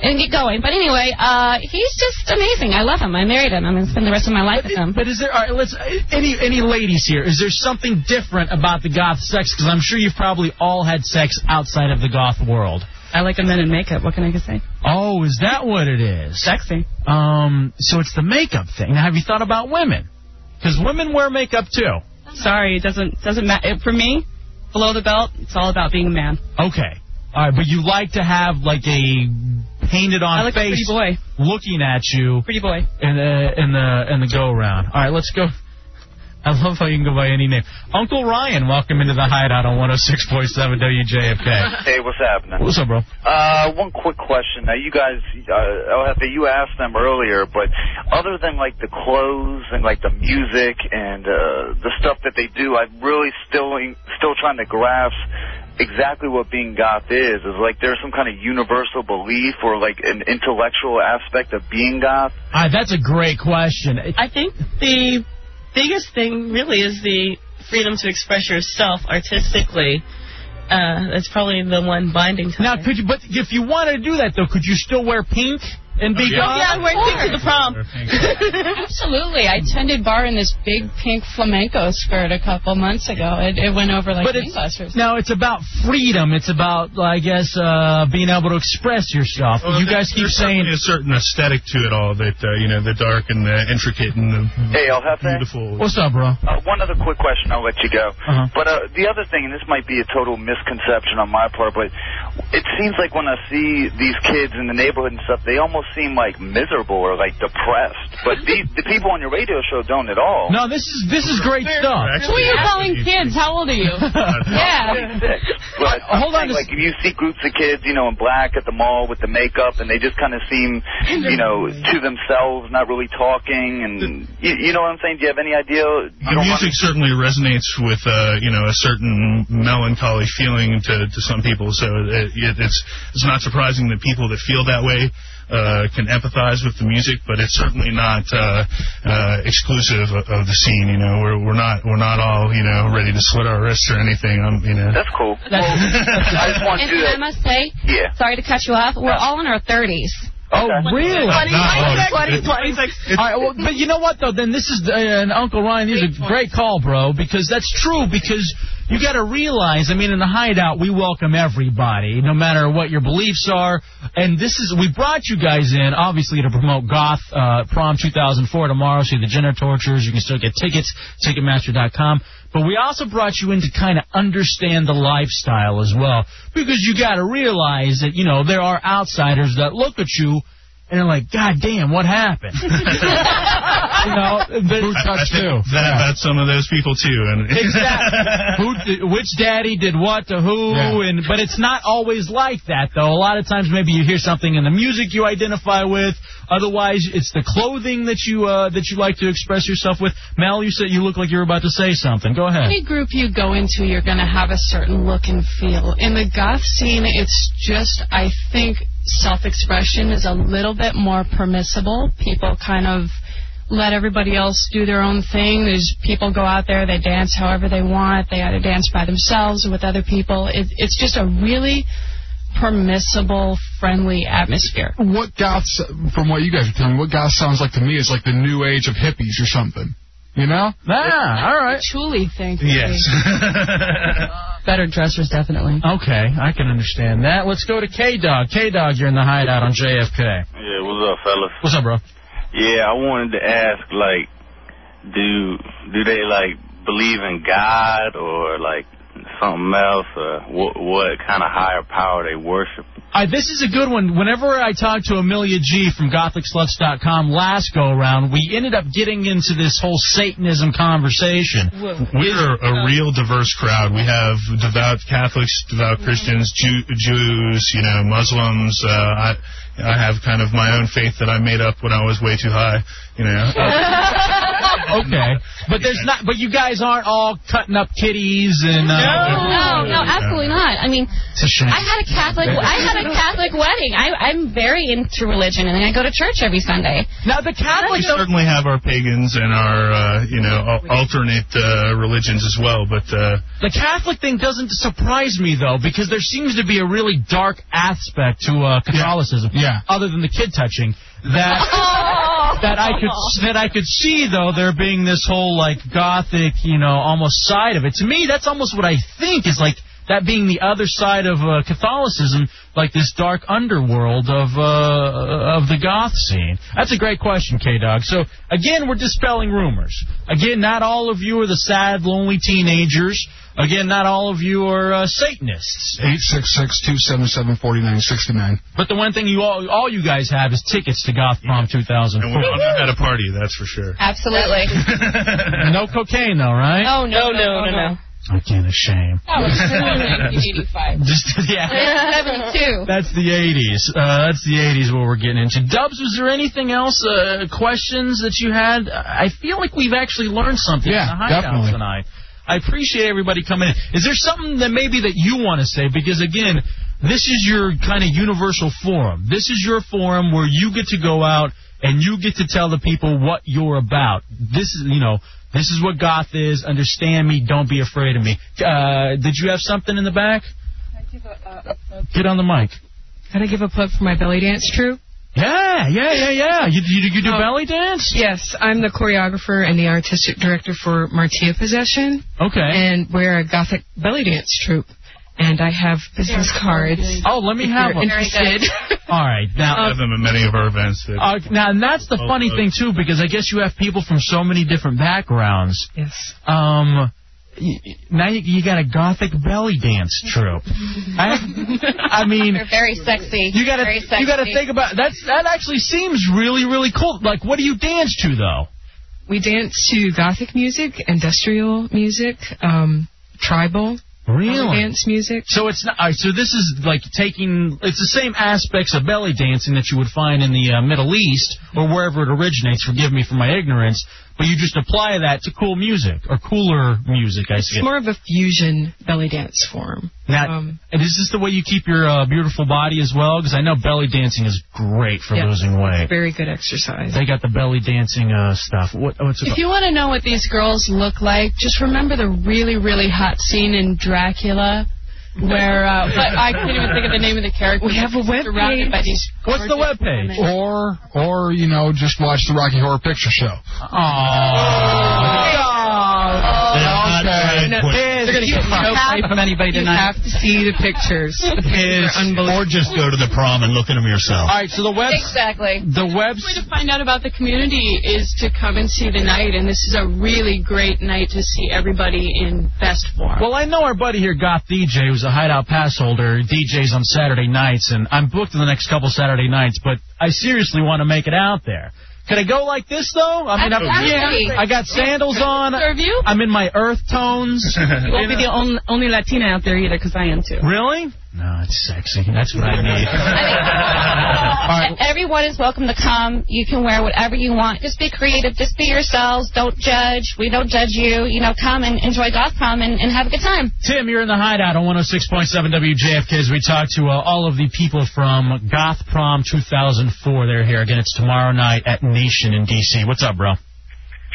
and get going. But anyway, uh, he's just amazing. I love him. I married him. I'm gonna spend the rest of my life with him. But is there? All right, let's. Any any ladies here? Is there something different about the goth sex? Because I'm sure you've probably all had sex outside of the goth world. I like a men in makeup. What can I say? Oh, is that what it is? Sexy. Um, so it's the makeup thing. Now, have you thought about women? Because women wear makeup too. Sorry, it doesn't doesn't matter for me. Below the belt, it's all about being a man. Okay. All right, but you like to have like a painted on I like face pretty boy. looking at you Pretty boy. in the in the in the go around. All right, let's go. I love how you can go by any name. Uncle Ryan, welcome into the hideout on 106.7 WJFK. Hey, what's happening? What's up, bro? Uh, one quick question. Now, you guys, uh, LFA, you asked them earlier, but other than like the clothes and like the music and uh, the stuff that they do, I'm really still still trying to grasp exactly what being goth is. Is like there's some kind of universal belief or like an intellectual aspect of being goth. Ah, that's a great question. I think the biggest thing really is the freedom to express yourself artistically. Uh, that's probably the one binding to Now, could you? But if you wanted to do that, though, could you still wear pink and be Yeah. goth? Yeah, I wear pink to the prom. *laughs* Absolutely. I attended bar in this big pink flamenco skirt a couple months ago. It, it went over like But it's, gangbusters. now it's about freedom. It's about, I guess, uh, being able to express yourself. Well, you there- guys keep saying certainly a certain aesthetic to it all that uh, you know the dark and the intricate and the Hey, El Jefe. beautiful. What's up, bro? Uh, one other quick question, I'll let you go. Uh-huh. But uh, the other thing, and this might be a total misconception on my part, but it seems like when I see these kids in the neighborhood and stuff, they almost seem like miserable or like depressed. But the, the people on your radio show don't at all. No, this is this is great stuff. Who are you calling kids? How old are you? *laughs* yeah. But Uh, hold I'm saying, like if you see groups of kids, you know, in black at the mall with the makeup, and they just kind of seem, you know, to themselves, not really talking, and you, you know what I'm saying? Do you have any idea? You The don't music certainly resonates with uh, you know a certain melancholy feeling to, to some people. So it, it, it's it's not surprising that people that feel that way uh, can empathize with the music, but it's certainly not uh, uh, exclusive of, of the scene. You know, we're we're not we're not all you know ready to slit our wrists or anything. Um, you know. That's cool. I just want *laughs* And, you and I must say, Yeah. sorry to cut you off, we're all in our 30s. Oh, really? Not- not all. It- All right, well, but you know what though? Then this is uh, and Uncle Ryan. These a great call, bro, because that's true. Because you got to realize, I mean, in the hideout, we welcome everybody, no matter what your beliefs are. And this is we brought you guys in obviously to promote Goth uh, Prom 2004 tomorrow. See the Genitorturers. You can still get tickets, Ticketmaster.com. But we also brought you in to kind of understand the lifestyle as well, because you got to realize that you know there are outsiders that look at you and they're like, God damn, what happened? *laughs* you know, but, Who touched who? That about some of those people too, and *laughs* exactly. who, which daddy did what to who, Yeah. and but it's not always like that though. A lot of times, maybe you hear something in the music you identify with. Otherwise, it's the clothing that you uh, that you like to express yourself with. Mel, you said you look like you're about to say something. Go ahead. Any group you go into, you're going to have a certain look and feel. In the goth scene, it's just, I think, self-expression is a little bit more permissible. People kind of let everybody else do their own thing. There's people go out there, they dance however they want. They either dance by themselves or with other people. It, it's just a really permissible, friendly atmosphere. What goth, from what you guys are telling me, what goth sounds like to me is like the new age of hippies or something. You know? Ah, all right. Truly thank you. Yes. *laughs* Better dressers, definitely. Okay, I can understand that. Let's go to K Dog. K Dog, you're in the hideout on JFK. Yeah, what's up, fellas? What's up, bro? Yeah, I wanted to ask, like, do do they like believe in God or like something else, or what what kind of higher power they worship? This is a good one. Whenever I talked to Amelia G from GothicSluts.com last go around, we ended up getting into this whole Satanism conversation. We're a real diverse crowd. We have devout Catholics, devout Christians, Jew, Jews, you know, Muslims. Uh, I I have kind of my own faith that I made up when I was way too high. You know. *laughs* *laughs* okay, but there's not. But you guys aren't all cutting up kitties and. Uh, No, no, absolutely not. I mean, It's a shame. I had a Catholic. I had a Catholic wedding. I, I'm very into religion, and I go to church every Sunday. Now the We Catholics. certainly have our pagans and our, uh, you know, alternate uh, religions as well, but uh, The Catholic thing doesn't surprise me though, because there seems to be a really dark aspect to uh, Catholicism. Yeah. Other than the kid touching, that that I could that I could see though there being this whole like gothic, you know, almost side of it. To me, that's almost what I think is like that being the other side of uh, Catholicism, like this dark underworld of uh, of the goth scene. That's a great question, K Dog. So again, we're dispelling rumors. Again, not all of you are the sad, lonely teenagers. Again, not all of you are uh, Satanists. 866-277-4969. But the one thing you all all you guys have is tickets to Goth Prom 2004. and we all know how to party, that's for sure. Absolutely. *laughs* *laughs* no cocaine though, right? Oh no, no, no, no. Again, a shame. That was 1985. *laughs* Just yeah. *laughs* 72. That's the 80s. Uh, that's the 80s what we're getting into. Dubs, was there anything else, uh, questions that you had? I feel like we've actually learned something Yeah, in the hideout definitely. tonight. I appreciate everybody coming in. Is there something that maybe that you want to say? Because again, this is your kind of universal forum. This is your forum where you get to go out and you get to tell the people what you're about. This is, you know, this is what goth is. Understand me. Don't be afraid of me. Uh, did you have something in the back? I give a plug. Get on the mic. Can I give a plug for my belly dance troupe? Yeah, yeah, yeah, yeah. You, you, you do Oh. belly dance? Yes, I'm the choreographer and the artistic director for Martia Possession. Okay. And we're a gothic belly dance troupe. And I have business cards. Oh, let me have you're them. interested. *laughs* All right, now. have them at many of our events. That, Uh, now, and that's the funny thing too, because I guess you have people from so many different backgrounds. Yes. Um, y- y- now you, you got a gothic belly dance troupe. *laughs* I, I mean, They're very sexy. you got to you got to think about that's that. Actually, seems really really cool. Like, what do you dance to though? We dance to gothic music, industrial music, um, tribal. Really? Dance music. So it's not. so this is like taking. It's the same aspects of belly dancing that you would find in the uh, Middle East or wherever it originates. Forgive me for my ignorance, but you just apply that to cool music or cooler music. I see. It's more of a fusion belly dance form. Now, Um, and is this the way you keep your uh, beautiful body as well? Because I know belly dancing is great for Yeah. losing weight. Very good exercise. They got the belly dancing uh, stuff. What, what's it If you want to know what these girls look like, just remember the really, really hot scene in Dracula, where uh, but I can't even think of the name of the character. We have a web surrounded by these. What's the web page? Or, or you know, just watch the Rocky Horror Picture Show. Aww. Oh, oh, Okay. They're gonna get no play from anybody You tonight. have to see the pictures. The pictures are unbelievable. Or just go to the prom and look at them yourself. All right, so the web, Exactly. the web. The way to find out about the community is to come and see the night, and this is a really great night to see everybody in best form. Well, I know our buddy here, Goth DJ, who's a hideout pass holder, DJs on Saturday nights, and I'm booked in the next couple Saturday nights, but I seriously want to make it out there. Can I go like this though? I mean, I'm, Absolutely. I got sandals on. Serve you? I'm in my earth tones. *laughs* You won't be the only, only Latina out there either, because I am too. Really? No, it's sexy. That's what I need. *laughs* E- Everyone is welcome to come. You can wear whatever you want. Just be creative. Just be yourselves. Don't judge. We don't judge you. You know, come and enjoy Goth Prom and, and have a good time. Tim, you're in the hideout on 106.7 WJFK as we talk to uh, all of the people from Goth Prom 2004. They're here again. It's tomorrow night at Nation in D.C. What's up, bro?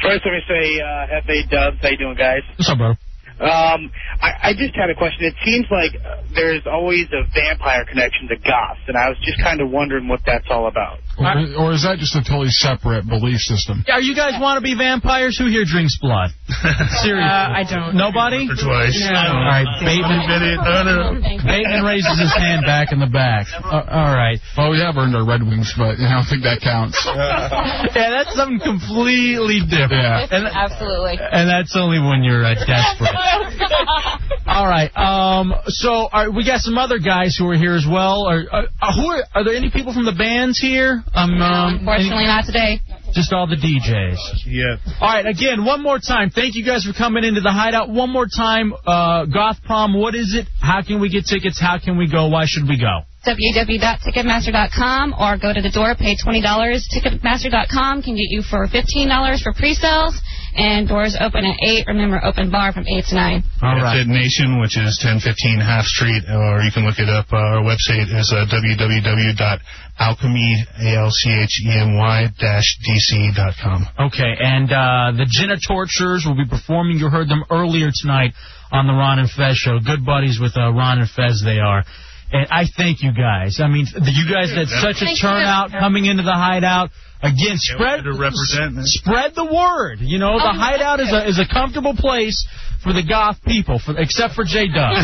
First, let me say, uh, F.A. Dubs. How you doing, guys? What's up, bro? Um, I, I just had a question. It seems like uh, there's always a vampire connection to goths, and I was just kind of wondering what that's all about. Or, or is that just a totally separate belief system? Are you guys want to be vampires? Who here drinks blood? *laughs* Seriously. Uh, I don't. Nobody? or twice. No. All right, Bateman. No, no. Bateman raises his hand back in the back. Uh, all right. Well, we have earned our Red Wings, but I don't think that counts. *laughs* Yeah, that's something completely different. Yeah. And, Absolutely. and that's only when you're uh, desperate. *laughs* All right. Um. So, all right, we got some other guys who are here as well. Are, uh, who are? Are there any people from the bands here? Um. um Unfortunately, not today. just all the DJs. Yeah. All right. Again, one more time. Thank you guys for coming into the hideout. One more time. Uh, Goth Prom. What is it? How can we get tickets? How can we go? Why should we go? www.ticketmaster.com or go to the door, pay $20. Ticketmaster.com can get you for $15 for pre-sales, and doors open at 8. Remember, open bar from 8 to 9. All That's right. Nation, which is 1015 Half Street, or you can look it up. Uh, our website is uh, www.alchemy, A-L-C-H-E-M-Y, dash DC.com. Okay, and uh, the Genitorturers will be performing. You heard them earlier tonight on the Ron and Fez show. Good buddies with uh, Ron and Fez, they are. And I thank you guys. I mean, you guys had such a turnout coming into the hideout. Again, spread to represent, man. spread the word. You know, the Oh, hideout is a is a comfortable place for the goth people, for, except for J Dub. *laughs*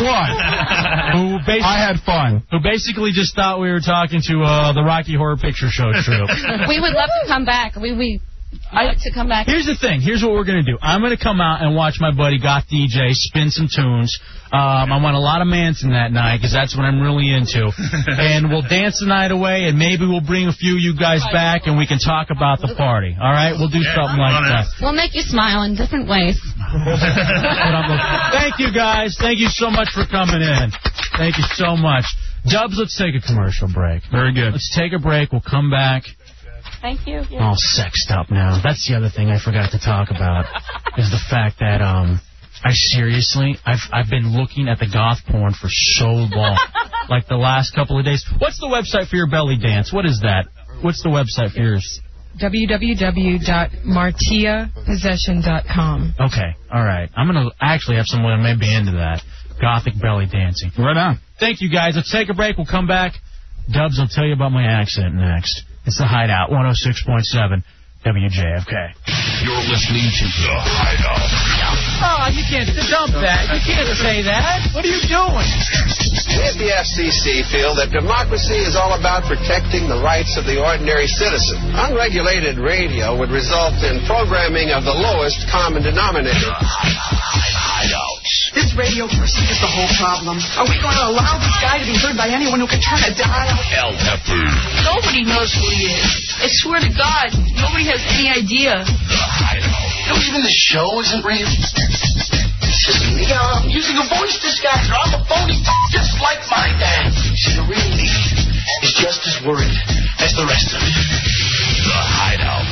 Who basically, I had fun. who basically just thought we were talking to uh, the Rocky Horror Picture Show troupe. *laughs* We would love to come back. We we like to come back. Here's the thing. Here's what we're gonna do. I'm gonna come out and watch my buddy Goth DJ spin some tunes. Um, I want a lot of Manson that night because that's what I'm really into. *laughs* and we'll dance the night away, and maybe we'll bring a few of you guys back, and we can talk about the party. All right? We'll do something like that. We'll make you smile in different ways. But I'm looking- Thank you guys. Thank you so much for coming in. Thank you so much. Dubs, let's take a commercial break. Very good. Let's take a break. We'll come back. Thank you. all sexed up now. That's the other thing I forgot to talk about *laughs* is the fact that um I seriously, I've I've been looking at the goth porn for so long, *laughs* like the last couple of days. What's the website for your belly dance? What is that? What's the website for yours? www.martiapossession.com. Okay, all right. I'm gonna actually have someone maybe into that gothic belly dancing. Right on. Thank you guys. Let's take a break. We'll come back. Dubs I'll tell you about my accent next. It's the Hideout 106.7 WJFK. You're listening to The Hideout. Oh, you can't dump that. You can't say that. What are you doing? We at the FCC feel that democracy is all about protecting the rights of the ordinary citizen. Unregulated radio would result in programming of the lowest common denominator. This radio person is the whole problem. Are we going to allow this guy to be heard by anyone who can turn a dial? El Jefe. Nobody knows who he is. I swear to God, nobody has any idea. You know, even the show isn't real. Yeah, I'm um, using a voice disguiser. I'm a phony just like my dad. See, the real me is just as worried as the rest of you. The Hideout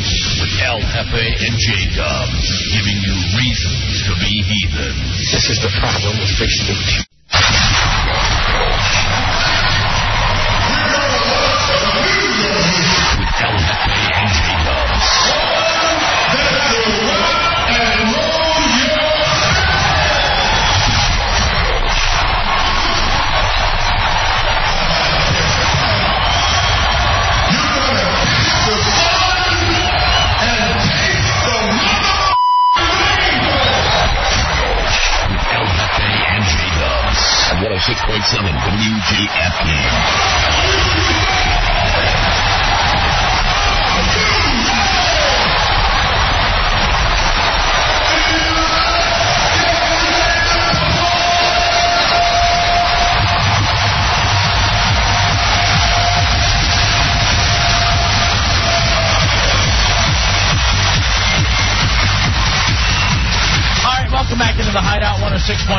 El Jefe and J Dub, giving you reasons to be heathen. This is the problem with free speech. With Jefe and J Dubs. 106.7 WJFK.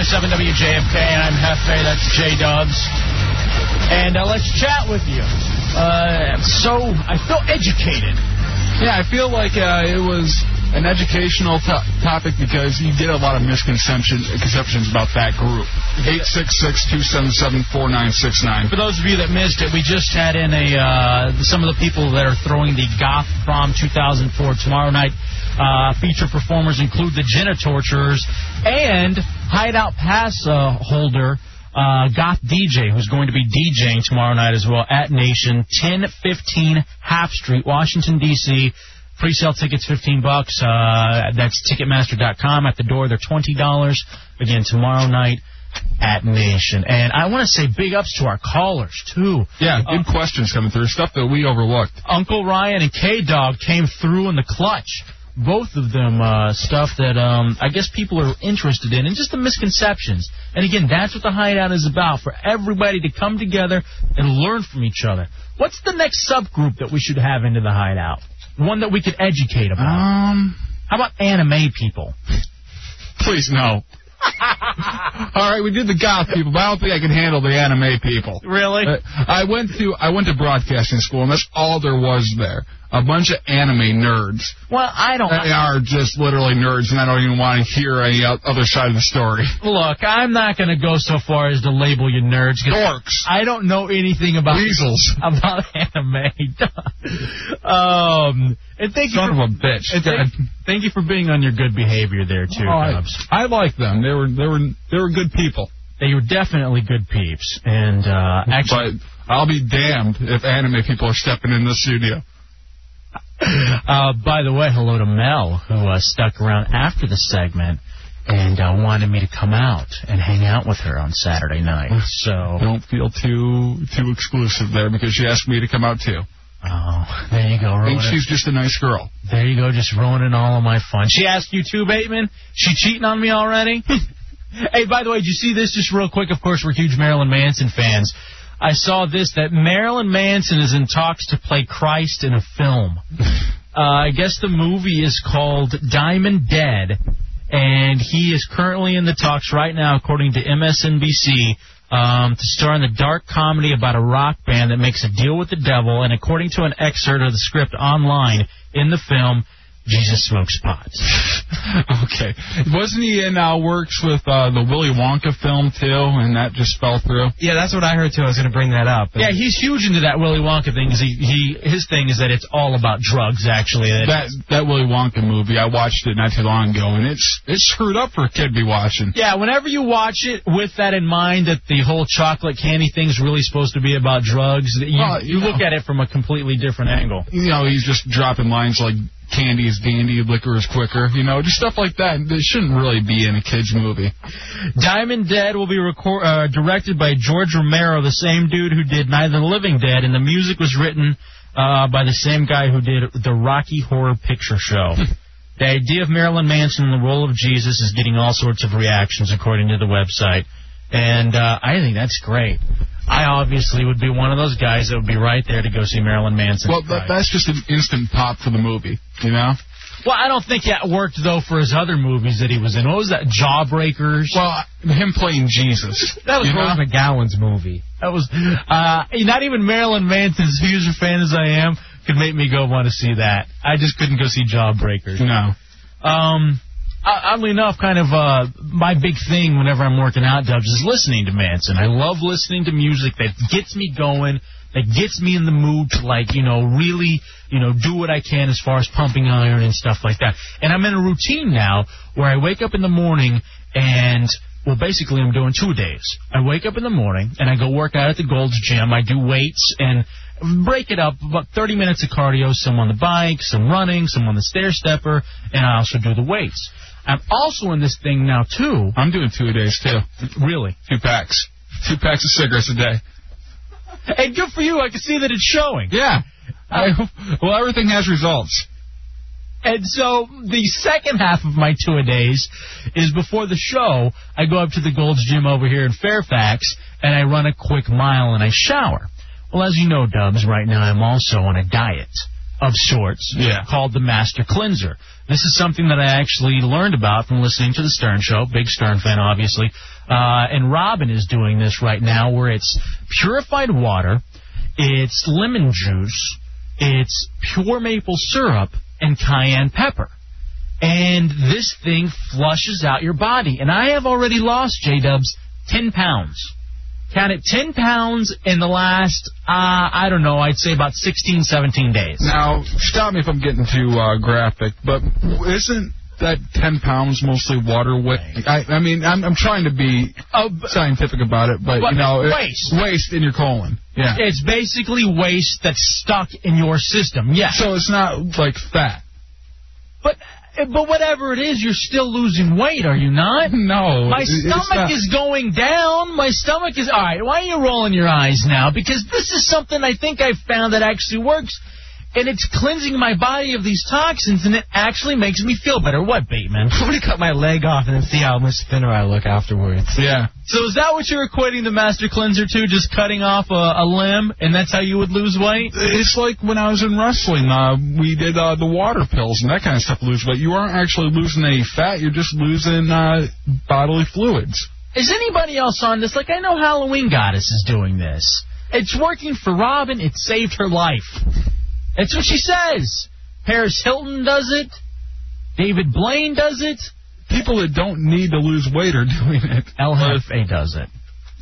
106.7 WJFK, and I'm Jefe. That's J Dubs. And uh, let's chat with you. Uh, so I feel educated. Yeah, I feel like uh, it was an educational to- topic because you get a lot of misconceptions about that group. 866-277-4969. For those of you that missed it, we just had in a uh, some of the people that are throwing the Goth Prom 2004 tomorrow night. Uh, feature performers include the Genitorturers and Hideout Pass uh, holder uh, Goth DJ, who's going to be DJing tomorrow night as well at Nation, 1015 Half Street, Washington D.C. Pre-sale tickets 15 bucks. Uh, that's Ticketmaster.com. At the door, they're $20. Again, tomorrow night at Nation. And I want to say big ups to our callers too. Yeah, good questions coming through. Stuff that we overlooked. Uncle Ryan and K Dog came through in the clutch. Both of them uh, stuff that um, I guess people are interested in, and just the misconceptions. And again, that's what the hideout is about for everybody to come together and learn from each other. What's the next subgroup that we should have into the hideout? One that we could educate about. Um, how about anime people? Please no. *laughs* All right, we did the goth people, but I don't think I can handle the anime people. Really? Uh, I went to I went to broadcasting school, and that's all there was there. A bunch of anime nerds. Well, I don't. They are just literally nerds, and I don't even want to hear any other side of the story. Look, I'm not going to go so far as to label you nerds. 'cause Dorks. I don't know anything about Weasels. *laughs* about anime. *laughs* um, and thank you Son for, of a bitch. thank, thank you for being on your good behavior there too, Oh, I, I like them. They were they were they were good people. They were definitely good peeps, and uh, actually, But I'll be damned if anime people are stepping in the studio. *laughs* uh, by the way, hello to Mel who uh, stuck around after the segment and uh, wanted me to come out and hang out with her on Saturday night. So Don't feel too too exclusive there because she asked me to come out too. Oh, there you go. I think ruining- she's just a nice girl. There you go, just ruining all of my fun. She asked you too, Bateman? She cheating on me already? *laughs* hey, by the way, did you see this just real quick? Of course, we're huge Marilyn Manson fans. I saw this that Marilyn Manson is in talks to play Christ in a film. *laughs* Uh, I guess the movie is called Diamond Dead, and he is currently in the talks right now, according to MSNBC, um, to star in the dark comedy about a rock band that makes a deal with the devil. And according to an excerpt of the script online in the film, Jesus smokes pot. *laughs* okay. Wasn't he in uh, works with uh, the Willy Wonka film too, and that just fell through? Yeah, that's what I heard too. I was going to bring that up. Yeah, he's huge into that Willy Wonka thing. 'cause he, he his thing is that it's all about drugs. Actually, That that Willy Wonka movie, I watched it not too long ago, and it's it's screwed up for a kid to be watching. Yeah, whenever you watch it with that in mind, that the whole chocolate candy thing's really supposed to be about drugs, that you, Well, you you look at it from a completely different angle. You know, he's just dropping lines like "candy is dandy, liquor is quicker." You know, just stuff like that. That shouldn't really be in a kids movie. Diamond Dead will be record, uh, directed by George Romero, the same dude who did Night of the Living Dead, and the music was written uh, by the same guy who did the Rocky Horror Picture Show. *laughs* the idea of Marilyn Manson in the role of Jesus is getting all sorts of reactions, according to the website, and uh, I think that's great. I obviously would be one of those guys that would be right there to go see Marilyn Manson. Well, that, that's just an instant pop for the movie. You know. Well, I don't think that worked though for his other movies that he was in. What was that? Jawbreakers. Well, him playing Jesus. That was Rose McGowan's movie. That was uh, not even Marilyn Manson's huge a fan as I am could make me go want to see that. I just couldn't go see Jawbreakers. No. Um, oddly enough, kind of uh, my big thing whenever I'm working out, Dubs, is listening to Manson. I love listening to music that gets me going, that gets me in the mood to like, you know, really, you know, do what I can as far as pumping iron and stuff like that. And I'm in a routine now where I wake up in the morning and well, basically, I'm doing two days. I wake up in the morning and I go work out at the Gold's Gym. I do weights and break it up about 30 minutes of cardio, some on the bike, some running, some on the stair stepper, and I also do the weights. I'm also in this thing now too. I'm doing two a days too. Really? Two packs. Two packs of cigarettes a day. Hey, good for you. I can see that it's showing. Yeah. I, well, everything has results. And so the second half of my two a days is before the show, I go up to the Gold's Gym over here in Fairfax and I run a quick mile and I shower. Well, as you know, Dubs, right now I'm also on a diet of sorts Yeah. called the Master Cleanser. This is something that I actually learned about from listening to the Stern Show. Big Stern fan, obviously. Uh, and Robin is doing this right now where it's purified water, it's lemon juice, it's pure maple syrup, and cayenne pepper. And this thing flushes out your body. And I have already lost, J-Dubs, 10 pounds. Counted 10 pounds in the last, uh, I don't know, I'd say about 16, 17 days. Now, stop me if I'm getting too uh, graphic, but isn't that 10 pounds mostly water weight? I, I mean, I'm, I'm trying to be scientific about it, but, But you know, it- waste. waste in your colon. Yeah. It's basically waste that's stuck in your system. Yes. So it's not like fat. But Eh, but whatever it is, you're still losing weight, are you not? *laughs* No. My stomach is going down. My stomach is all right. Why are you rolling your eyes now? Because this is something I think I found that actually works. And it's cleansing my body of these toxins, and it actually makes me feel better. What, Bateman? *laughs* I'm gonna cut my leg off and then see how much thinner I look afterwards. Yeah. So is that what you're equating the Master Cleanser to? Just cutting off a, a limb, and that's how you would lose weight? It's like when I was in wrestling, uh, we did uh, the water pills and that kind of stuff to lose weight. You aren't actually losing any fat, you're just losing uh, bodily fluids. Is anybody else on this? Like, I know Halloween Goddess is doing this. It's working for Robin. It saved her life. That's what she says. Paris Hilton does it. David Blaine does it. People that don't need to lose weight are *laughs* doing it. LFA does it.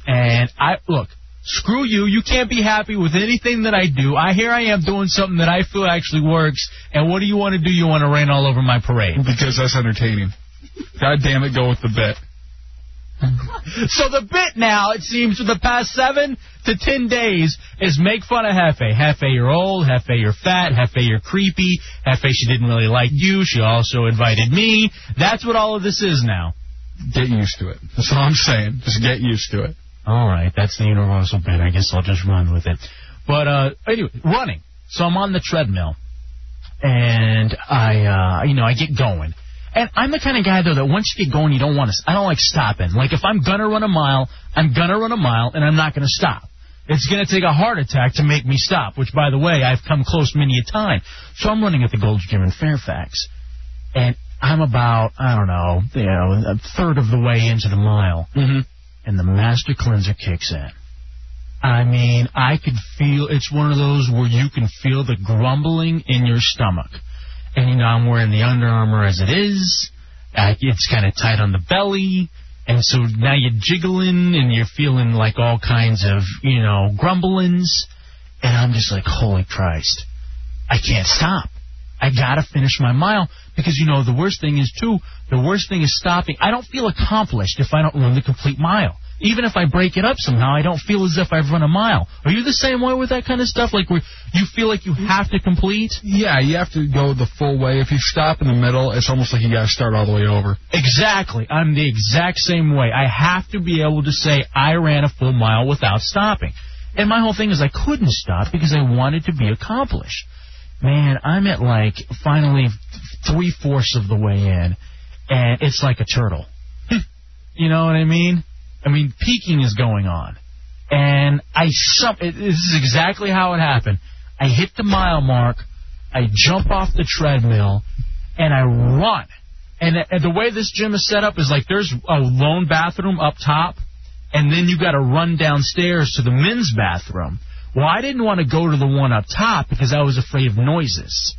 And I look, screw you. You can't be happy with anything that I do. I here I am doing something that I feel actually works. And what do you want to do? You want to rain all over my parade? Because that's entertaining. God damn it, go with the bit. *laughs* So the bit now, it seems, for the past seven to ten days is make fun of Jefe. Jefe, you're old. Jefe, you're fat. Jefe, you're creepy. Jefe, she didn't really like you. She also invited me. That's what all of this is now. Get used to it. That's all I'm saying. Just get used to it. All right, that's the universal bit. I guess I'll just run with it. But uh, anyway, running. So I'm on the treadmill, and I, uh, you know, I get going. And I'm the kind of guy though that once you get going, you don't want to. I don't like stopping. Like if I'm gonna run a mile, I'm gonna run a mile, and I'm not gonna stop. It's gonna take a heart attack to make me stop. Which, by the way, I've come close many a time. So I'm running at the Gold's Gym in Fairfax, and I'm about I don't know, you know, a third of the way into the mile, mm-hmm. and the Master Cleanser kicks in. I mean, I could feel it's one of those where you can feel the grumbling in your stomach. And you know I'm wearing the Under Armour as it is. Uh, it's kind of tight on the belly, and so now you're jiggling and you're feeling like all kinds of you know grumblings, and I'm just like, holy Christ, I can't stop. I gotta finish my mile because you know the worst thing is too. The worst thing is stopping. I don't feel accomplished if I don't run the complete mile. Even if I break it up somehow, I don't feel as if I've run a mile. Are you the same way with that kind of stuff? Like where you feel like you have to complete? Yeah, you have to go the full way. If you stop in the middle, it's almost like you got to start all the way over. Exactly. I'm the exact same way. I have to be able to say I ran a full mile without stopping. And my whole thing is I couldn't stop because I wanted to be accomplished. Man, I'm at like finally three fourths of the way in, and it's like a turtle. *laughs* you know what I mean? I mean, peaking is going on, and I this is exactly how it happened. I hit the mile mark, I jump off the treadmill, and I run. And, and the way this gym is set up is like there's a lone bathroom up top, and then you got to run downstairs to the men's bathroom. Well, I didn't want to go to the one up top because I was afraid of noises.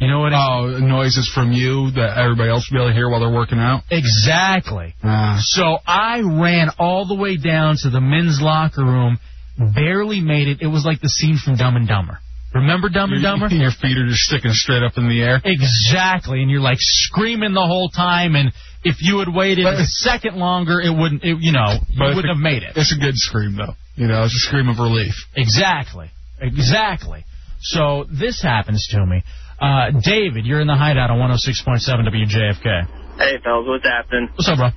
You know what Oh, noises from you that everybody else will be able to hear while they're working out? Exactly. Ah. So I ran all the way down to the men's locker room, barely made it. It was like the scene from Dumb and Dumber. Remember Dumb and Dumber? *laughs* Your feet are just sticking straight up in the air. Exactly, and you're like screaming the whole time. And if you had waited a second longer, it wouldn't. It, you know, you But wouldn't a- have made it. It's a good scream, though. You know, it's a scream of relief. Exactly. Exactly. So this happens to me. Uh, David, you're in the hideout on 106.7 WJFK. Hey, fellas, what's happening? What's up, bro?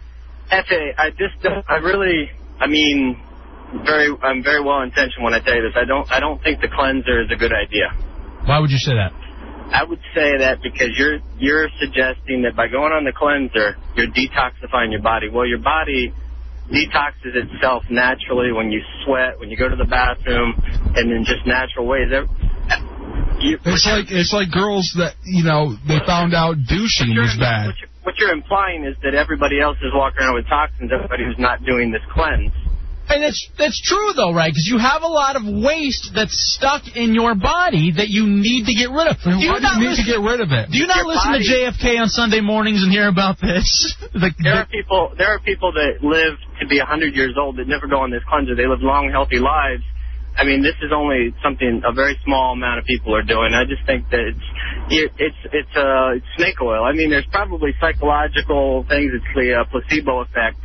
FA, I just don't, I really, I mean, very, I'm very well intentioned when I tell you this. I don't, I don't think the cleanser is a good idea. Why would you say that? I would say that because you're, you're suggesting that by going on the cleanser, you're detoxifying your body. Well, your body detoxes itself naturally when you sweat, when you go to the bathroom, and in just natural ways. There- You, It's like it's like girls that you know they found out douching is bad. what you're implying is that everybody else is walking around with toxins, everybody who's not doing this cleanse. And that's that's true though, right? Because you have a lot of waste that's stuck in your body that you need to get rid of. Do Why do you not need to get rid of it? Do you not Your listen body- to JFK on Sunday mornings and hear about this? *laughs* like, There are people. There are people that live to be 100 years old that never go on this cleanser. They live long, healthy lives. I mean, this is only something a very small amount of people are doing. I just think that it's it- it's it's uh, it's snake oil. I mean, there's probably psychological things. It's the uh, placebo effect.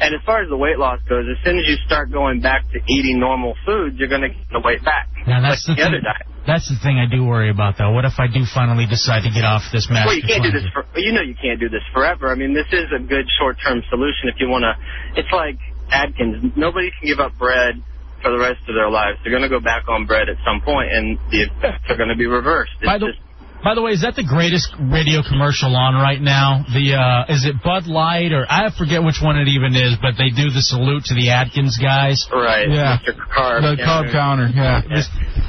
And as far as the weight loss goes, as soon as you start going back to eating normal foods, you're going to get the weight back. Now that's the the other thing. diet. That's the thing I do worry about though. What if I do finally decide to get off this master Well, you can't do this for. You know, you can't do this forever. I mean, this is a good short-term solution if you want to. It's like Atkins. Nobody can give up bread for the rest of their lives. They're going to go back on bread at some point, and the effects are going to be reversed. It's By the, just, by the way, is that the greatest radio commercial on right now? The uh, is it Bud Light or I forget which one it even is, but they do the salute to the Atkins guys. right, Yeah. Mr. Carb. The carb counter, yeah.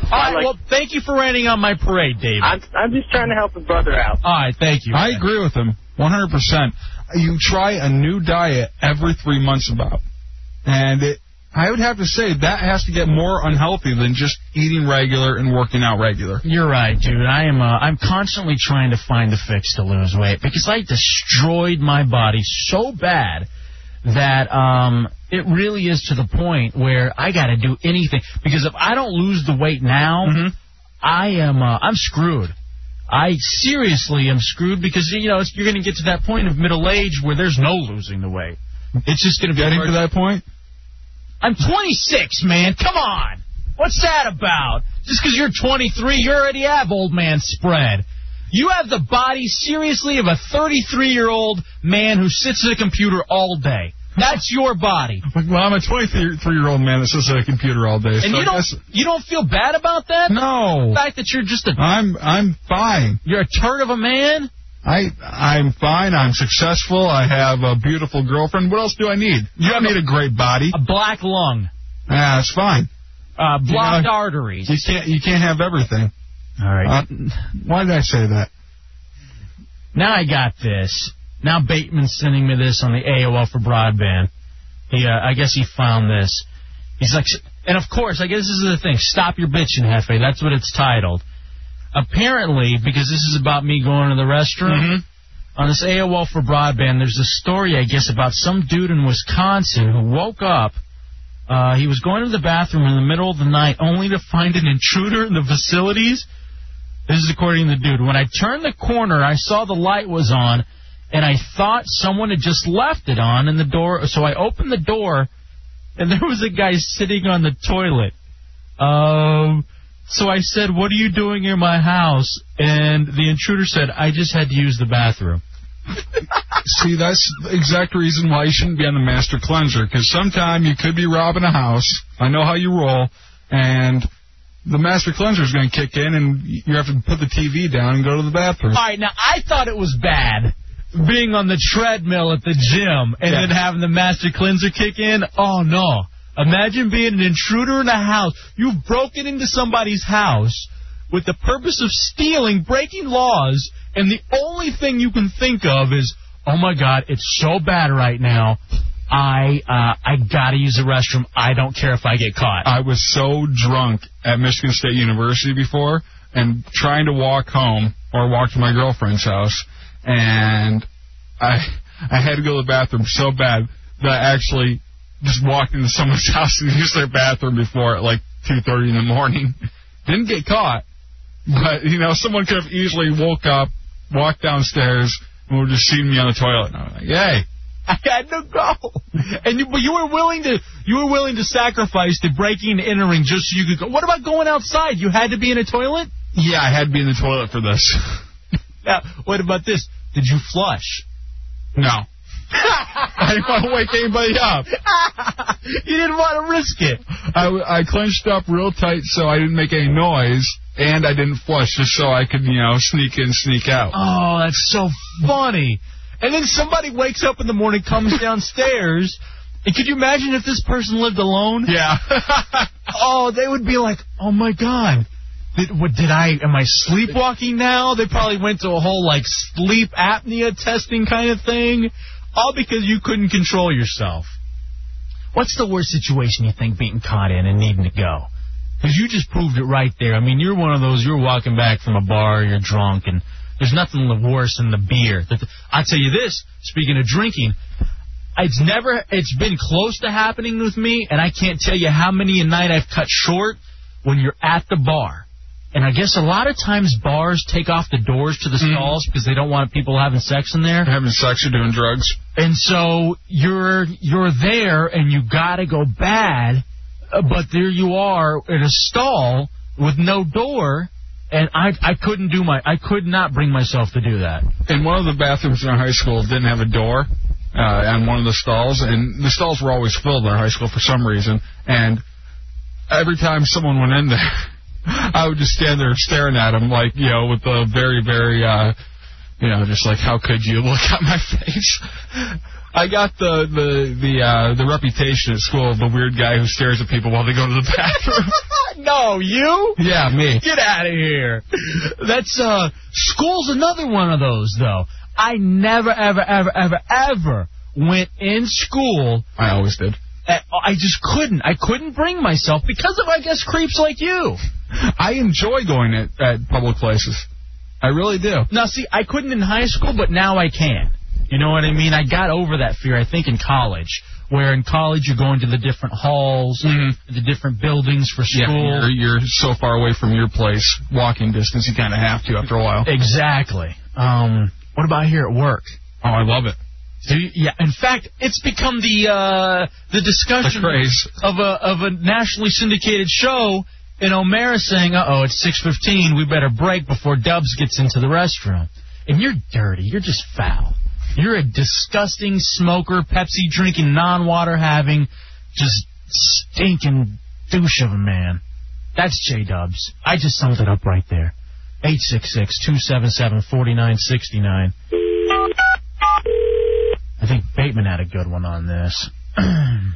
All right, well, thank you for raining on my parade, David. I'm, I'm just trying to help a brother out. All right, thank you. I agree with him 100%. You try a new diet every three months about. And it, I would have to say that has to get more unhealthy than just eating regular and working out regular. You're right, dude. I am. Uh, I'm constantly trying to find a fix to lose weight because I destroyed my body so bad that um, it really is to the point where I got to do anything because if I don't lose the weight now, I am. Uh, I'm screwed. I seriously am screwed because you know it's, you're going to get to that point of middle age where there's no losing the weight. It's just going to be Getting to that point? I'm 26, man. Come on. What's that about? Just because you're 23, you already have old man spread. You have the body, seriously, of a 33 year old man who sits at a computer all day. That's your body. Well, I'm a 23 year old man that sits at a computer all day. And so you don't guess- you don't feel bad about that? No. The fact that you're just a I'm I'm fine. you're a turd of a man? I I'm fine. I'm successful. I have a beautiful girlfriend. What else do I need? You don't need a great body. A black lung. Yeah, it's fine. Uh, You blocked know, arteries. You can't you can't have everything. All right. Uh, why did I say that? Now I got this. Now Bateman's sending me this on the AOL for broadband. He, uh, I guess he found this. He's like, and of course, I guess this is the thing. Stop your bitching, Jefe. That's what it's titled. Apparently, because this is about me going to the restroom, on this AOL for broadband, there's a story, I guess, about some dude in Wisconsin who woke up. Uh, he was going to the bathroom in the middle of the night only to find an intruder in the facilities. This is according to the dude. When I turned the corner, I saw the light was on, and I thought someone had just left it on in the door. So I opened the door, and there was a guy sitting on the toilet. Um, so I said, "What are you doing in my house?" And the intruder said, "I just had to use the bathroom." *laughs* See, that's the exact reason why you shouldn't be on the master cleanser, because sometime you could be robbing a house. I know how you roll, and the master cleanser is going to kick in, and you have to put the TV down and go to the bathroom. All right, now I thought it was bad being on the treadmill at the gym and then having the master cleanser kick in. Oh no! Imagine being an intruder in a house. You've broken into somebody's house with the purpose of stealing, breaking laws, and the only thing you can think of is, oh my God, it's so bad right now. I uh, I gotta use the restroom. I don't care if I get caught. I was so drunk at Michigan State University before and trying to walk home or walk to my girlfriend's house and I I had to go to the bathroom so bad that I actually just walked into someone's *laughs* house and used their bathroom before at like two thirty in the morning. *laughs* Didn't get caught. But you know, someone could have easily woke up, walked downstairs, and would have just seen me on the toilet. And I'm like, Yay. I had to go, *laughs* and you, but you were willing to you were willing to sacrifice the breaking and entering just so you could go. What about going outside? You had to be in a toilet. Yeah, I had to be in the toilet for this. Now, what about this? Did you flush? No. I didn't want to wake anybody up. you didn't want to risk it. I, I clenched up real tight so I didn't make any noise, and I didn't flush just so I could, you know, sneak in, sneak out. Oh, that's so funny. And then somebody wakes up in the morning, comes *laughs* downstairs, and could you imagine if this person lived alone? Yeah. *laughs* oh, they would be like, oh my god. Did, what, did I, am I sleepwalking now? They probably went to a whole, like, sleep apnea testing kind of thing. All because you couldn't control yourself. What's the worst situation you think being caught in and needing to go? Because you just proved it right there. I mean, you're one of those, you're walking back from a bar, you're drunk, and there's nothing worse than the beer. I'll tell you this, speaking of drinking, it's never, it's been close to happening with me, and I can't tell you how many a night I've cut short when you're at the bar. And I guess a lot of times bars take off the doors to the stalls because they don't want people having sex in there. Having sex or doing drugs. And so you're you're there and you gotta go bad, uh, but there you are in a stall with no door, and I I couldn't do my I could not bring myself to do that. And one of the bathrooms in our high school didn't have a door uh, on one of the stalls, and the stalls were always filled in our high school for some reason. And every time someone went in there, *laughs* I would just stand there staring at him, like you know, with a very, very, uh, you know, just like how could you *laughs* look at my face? I got the the the uh, the reputation at school of the weird guy who stares at people while they go to the *laughs* bathroom. *laughs* no, you? Yeah, me. Get out of here. That's uh school's another one of those though. I never ever ever ever ever went in school. I always did. I just couldn't. I couldn't bring myself because of I guess creeps like you. I enjoy going at, at public places. I really do. Now see, I couldn't in high school, but now I can. You know what I mean? I got over that fear, I think, in college. Where in college you're going to the different halls, the different buildings for school. Yeah, you're, you're so far away from your place, walking distance, you kind of have to after a while. Exactly. Um, what about here at work? Oh, I love it. Yeah, in fact, it's become the uh, the discussion The of a of a nationally syndicated show. And O'Mara saying, "Uh oh, it's 6:15. We better break before Dubs gets into the restroom." And you're dirty. You're just foul. You're a disgusting smoker, Pepsi drinking, non-water having, just stinking douche of a man. That's J Dubs. I just summed it up right there. 866-277-4969. I think Bateman had a good one on this. *clears throat*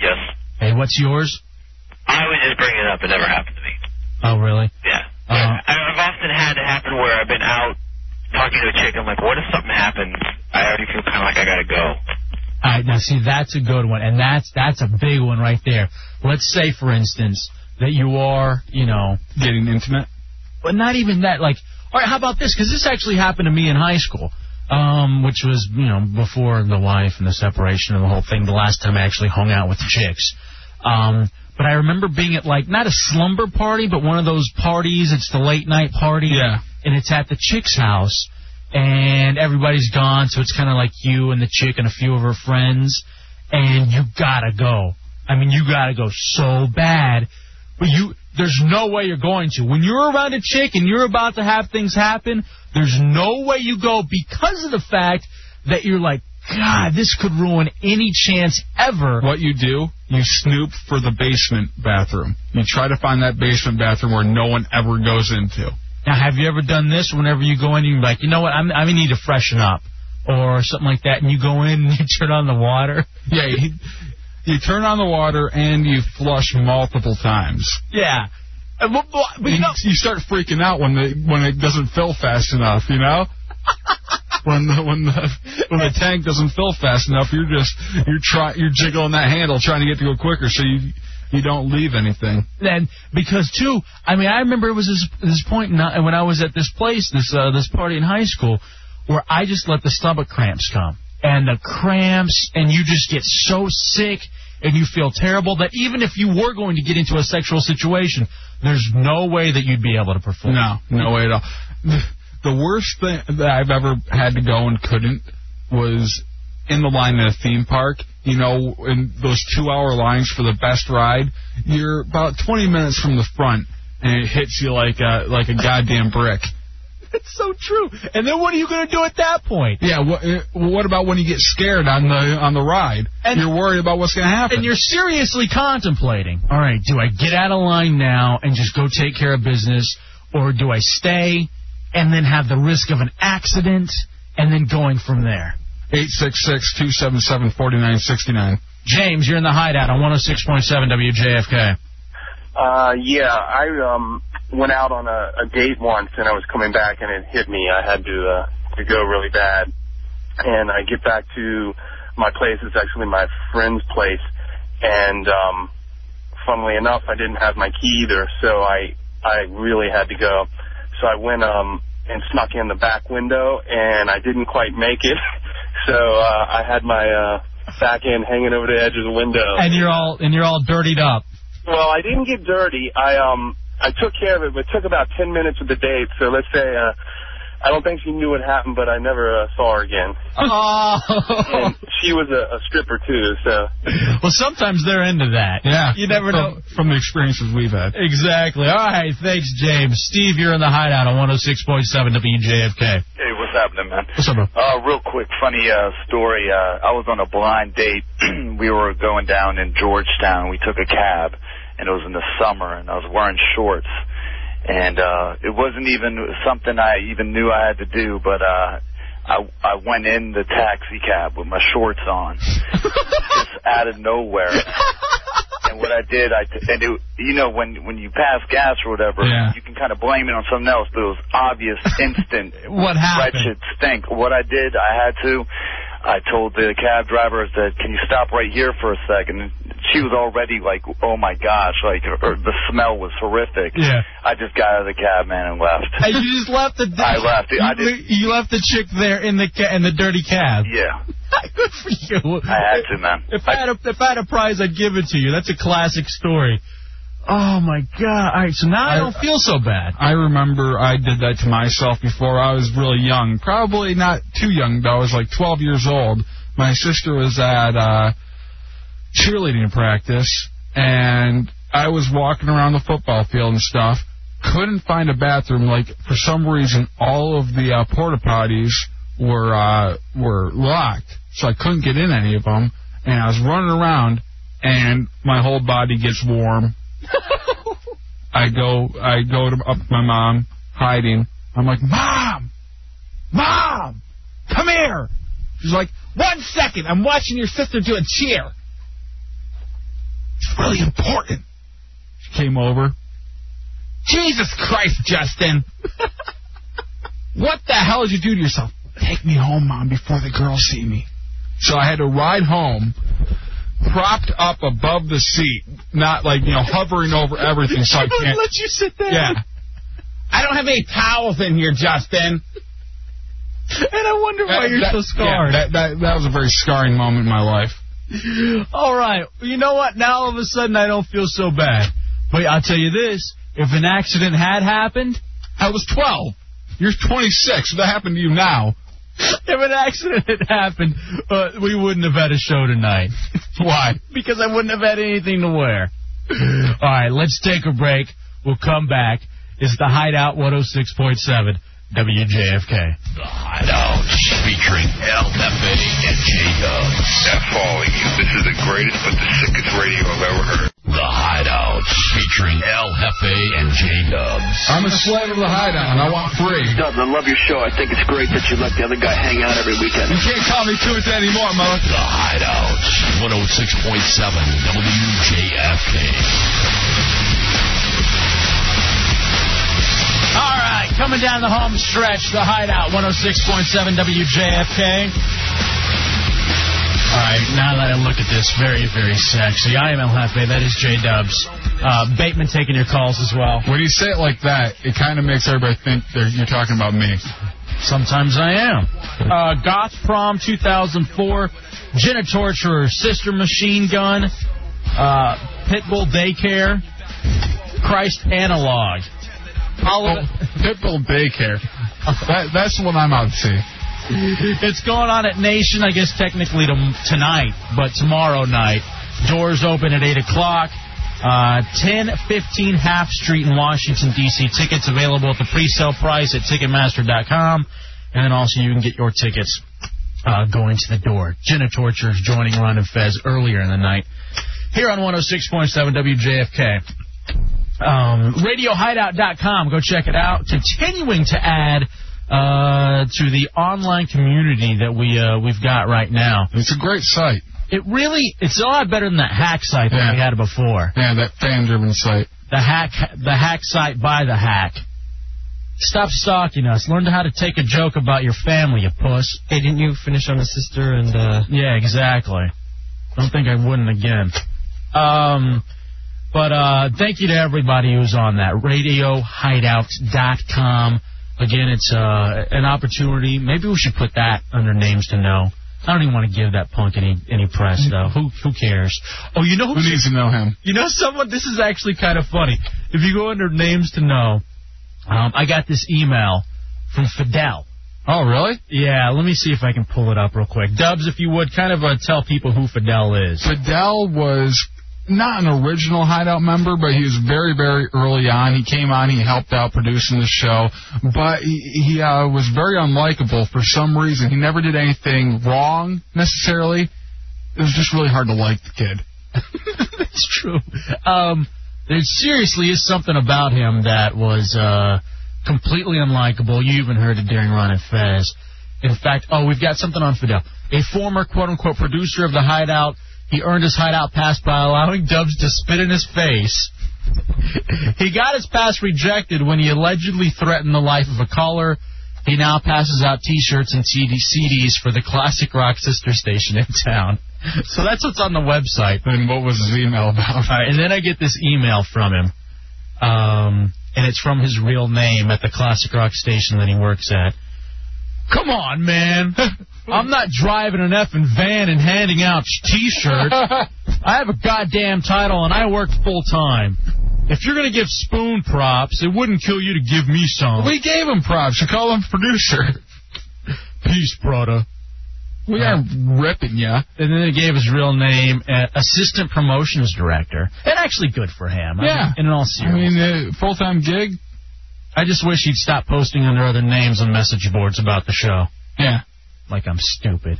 Yes. Hey, what's yours? I was just bringing it up. It never happened to me. Oh, really? Yeah. Uh, I, I've often had it happen where I've been out talking to a chick. I'm like, what if something happens? I already feel kind of like I gotta go. All right, now see, that's a good one, and that's that's a big one right there. Let's say, for instance, that you are, you know, getting intimate. but not even that. Like, all right, how about this? Because this actually happened to me in high school, um, which was you know before the wife and the separation and the whole thing. The last time I actually hung out with chicks. Um, but I remember being at like not a slumber party, but one of those parties. It's the late night party. Yeah. And it's at the chick's house, and everybody's gone, so it's kind of like you and the chick and a few of her friends, and you gotta go. I mean, you gotta go so bad, but you there's no way you're going to. When you're around a chick and you're about to have things happen, there's no way you go because of the fact that you're like, God, this could ruin any chance ever. What you do, you snoop for the basement bathroom. You try to find that basement bathroom where no one ever goes into. Now, have you ever done this? Whenever you go in, you're like, you know what? I'm, I need to freshen up, or something like that, and you go in and *laughs* you turn on the water. Yeah, you, you turn on the water and you flush multiple times. Yeah. But- but- but you you, know- you start freaking out when the when it doesn't fill fast enough, you know. *laughs* when the when the when the tank doesn't fill fast enough, you're just you're try you're jiggling that handle trying to get to go quicker, so you you don't leave anything. then because too, I mean, I remember it was this this point in, when I was at this place, this uh, this party in high school, where I just let the stomach cramps come, and the cramps, and you just get so sick, and you feel terrible that even if you were going to get into a sexual situation, there's no way that you'd be able to perform. No, no way at all. The, worst thing that I've ever had to go and couldn't was in the line at a theme park. You know, in those two-hour lines for the best ride, you're about 20 minutes from the front, and it hits you like a like a goddamn brick. *laughs* It's so true. And then what are you going to do at that point? Yeah. What, uh, what about when you get scared on the on the ride? And- you're worried about what's going to happen. And you're seriously contemplating, all right, do I get out of line now and just go take care of business, or do I stay and then have the risk of an accident and then going from there? Eight six six two seven seven forty nine sixty nine. James, you're in the hideout on 106.7 WJFK. Uh, yeah, I um went out on a, a date once, and I was coming back, and it hit me. I had to uh, to go really bad, and I get back to my place. It's actually my friend's place, and um, funnily enough, I didn't have my key either, so I I really had to go. So I went um and snuck in the back window, and I didn't quite make it. *laughs* So uh, I had my uh, back end hanging over the edge of the window. And you're all and you're all dirtied up. Well, I didn't get dirty. I um I took care of it, but it took about ten minutes of the date. So let's say uh, I don't think she knew what happened, but I never uh, saw her again. Oh. And she was a, a stripper too. So well, sometimes they're into that. Yeah. You never know. From the experiences we've had. Exactly. All right. Thanks, James. Steve, you're in the hideout on 106.7 WJFK. Hey, what's happening, man? What's up, bro? Uh, real quick, funny uh, story. Uh, I was on a blind date. *clears throat* we were going down in Georgetown. We took a cab, and it was in the summer, and I was wearing shorts. And uh, it wasn't even something I even knew I had to do, but uh, I I went in the taxi cab with my shorts on, just out of nowhere. And what I did, I t- and it, you know when when you pass gas or whatever, Yeah. you can kind of blame it on something else, but it was obvious, instant. *laughs* What happened? Wretched stink. What I did, I had to. I told the cab driver, I said, "Can you stop right here for a second? And she was already like, "Oh my gosh!" Like her, the smell was horrific. Yeah. I just got out of the cab, man, and left. And you just left the. *laughs* I left. You, I did. you left the chick there in the ca- in the dirty cab. Yeah, *laughs* Good for you. I had to, man. If I had a if I had a prize, I'd give it to you. That's a classic story. Oh my god! All right, so now I, I- don't feel so bad. I remember I did that to myself before I was really young. Probably not too young though. I was like 12 years old. My sister was at uh, cheerleading practice, and I was walking around the football field and stuff. Couldn't find a bathroom. Like for some reason, all of the uh, porta potties were uh, were locked, so I couldn't get in any of them. And I was running around, and my whole body gets warm. *laughs* I go I go to up to my mom hiding. I'm like, Mom, Mom, come here. She's like, One second, I'm watching your sister do a cheer. It's really important. She came over. Jesus Christ, Justin. *laughs* what the hell did you do to yourself? Take me home, Mom, before the girls see me. So I had to ride home, propped up above the seat, not like, you know, hovering over everything so I *laughs* can't. let you sit there. Yeah. I don't have any towels in here, Justin. And I wonder why you're so scarred. Yeah, that, that, that was a very scarring moment in my life. All right. You know what? Now all of a sudden I don't feel so bad. But I'll tell you this: if an accident had happened, I was 12. You're 26. If that happened to you now. *laughs* if an accident had happened, uh, we wouldn't have had a show tonight. *laughs* Why? because I wouldn't have had anything to wear. All right, let's take a break. We'll come back. It's the Hideout 106.7 WJFK. The Hideout, featuring El Jefe and J-Dubs. F-falling you. This is the greatest but the sickest radio I've ever heard. The Hideout, featuring El Jefe and J-Dubs. I'm a slave of the hideout, and I want free. Dubs, I love your show. I think it's great that you let the other guy hang out every weekend. You can't call me to it anymore, mother. The Hideout, 106.7 WJFK. All right, coming down the home stretch, the Hideout 106.7 WJFK. All right, now that I look at this, very, very sexy. I am El Jefe. That is J Dubs. Uh, Bateman taking your calls as well. When you say it like that, it kind of makes everybody think you're talking about me. Sometimes I am. Uh, Goth Prom 2004, Genitorturer, Sister Machine Gun, uh, Pitbull Daycare, Christ Analogue. It. Pitbull daycare. That, that's the one I'm out to see. It's going on at Nation, I guess technically to, tonight, but tomorrow night. Doors open at 8 o'clock. Uh, 1015 Half Street in Washington, D.C. Tickets available at the pre-sale price at Ticketmaster.com. And then also you can get your tickets uh, going to the door. Jenna Torture is joining Ron and Fez earlier in the night. Here on 106.7 WJFK. Um, RadioHideout.com. Go check it out. Continuing to add uh, to the online community that we uh, we've got right now. It's a great site. It really it's a lot better than that hack site that Yeah. we had before. Yeah, that fan-driven site. The hack the hack site by the hack. Stop stalking us. Learn how to take a joke about your family, you puss. Hey, didn't you finish on a sister and uh Yeah, exactly. Don't think I wouldn't again. Um, but uh, thank you to everybody who's on that. RadioHideout.com. Again, it's uh, an opportunity. Maybe we should put that under names to know. I don't even want to give that punk any any press though. Who who cares? Oh, you know Who needs to know him? you know someone. This is actually kind of funny. If you go under names to know, um, I got this email from Fidel. Oh, really? Yeah, let me see if I can pull it up real quick. Dubs, if you would, kind of uh, tell people who Fidel is. Fidel was not an original Hideout member, but he was very, very early on. He came on, he helped out producing the show, but he, he uh, was very unlikable for some reason. He never did anything wrong necessarily. It was just really hard to like the kid. *laughs* That's true. Um, there seriously is something about him that was uh, completely unlikable. You even heard it during Ron and Fez. In fact, oh, we've got something on Fidel. A former quote-unquote producer of the Hideout. He earned his Hideout pass by allowing Dubs to spit in his face. *laughs* he got his pass rejected when he allegedly threatened the life of a caller. He now passes out T-shirts and CD- CDs for the classic rock sister station in town. *laughs* So that's what's on the website. And what was his email about? Right, and then I get this email from him, um, and it's from his real name at the classic rock station that he works at. Come on, man. *laughs* I'm not driving an effing van and handing out T-shirts. *laughs* I have a goddamn title and I work full time. If you're gonna give Spoon props, it wouldn't kill you to give me some. We gave him props. You call him producer. *laughs* Peace, brother. We aren't ripping ya. And then he gave his real name, uh, assistant promotions director. And actually good for him. I Yeah. mean, in all seriousness. I mean, uh, full-time gig. I just wish he'd stop posting under other names on message boards about the show. Yeah. Like I'm stupid.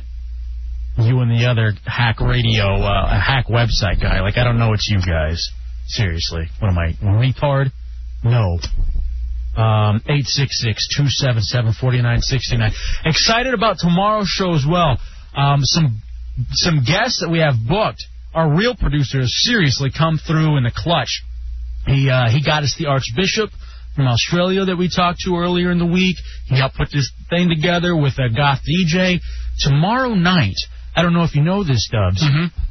You and the other hack radio, uh, hack website guy. Like I don't know it's you guys. Seriously. What am I retard? No. Um, 866-277-4969. Excited about tomorrow's show as well. Um, some, some guests that we have booked. Our real producers seriously come through in the clutch. He, uh, he got us the Archbishop from Australia that we talked to earlier in the week. He helped put this thing together with a goth DJ. Tomorrow night, I don't know if you know this, Dubs,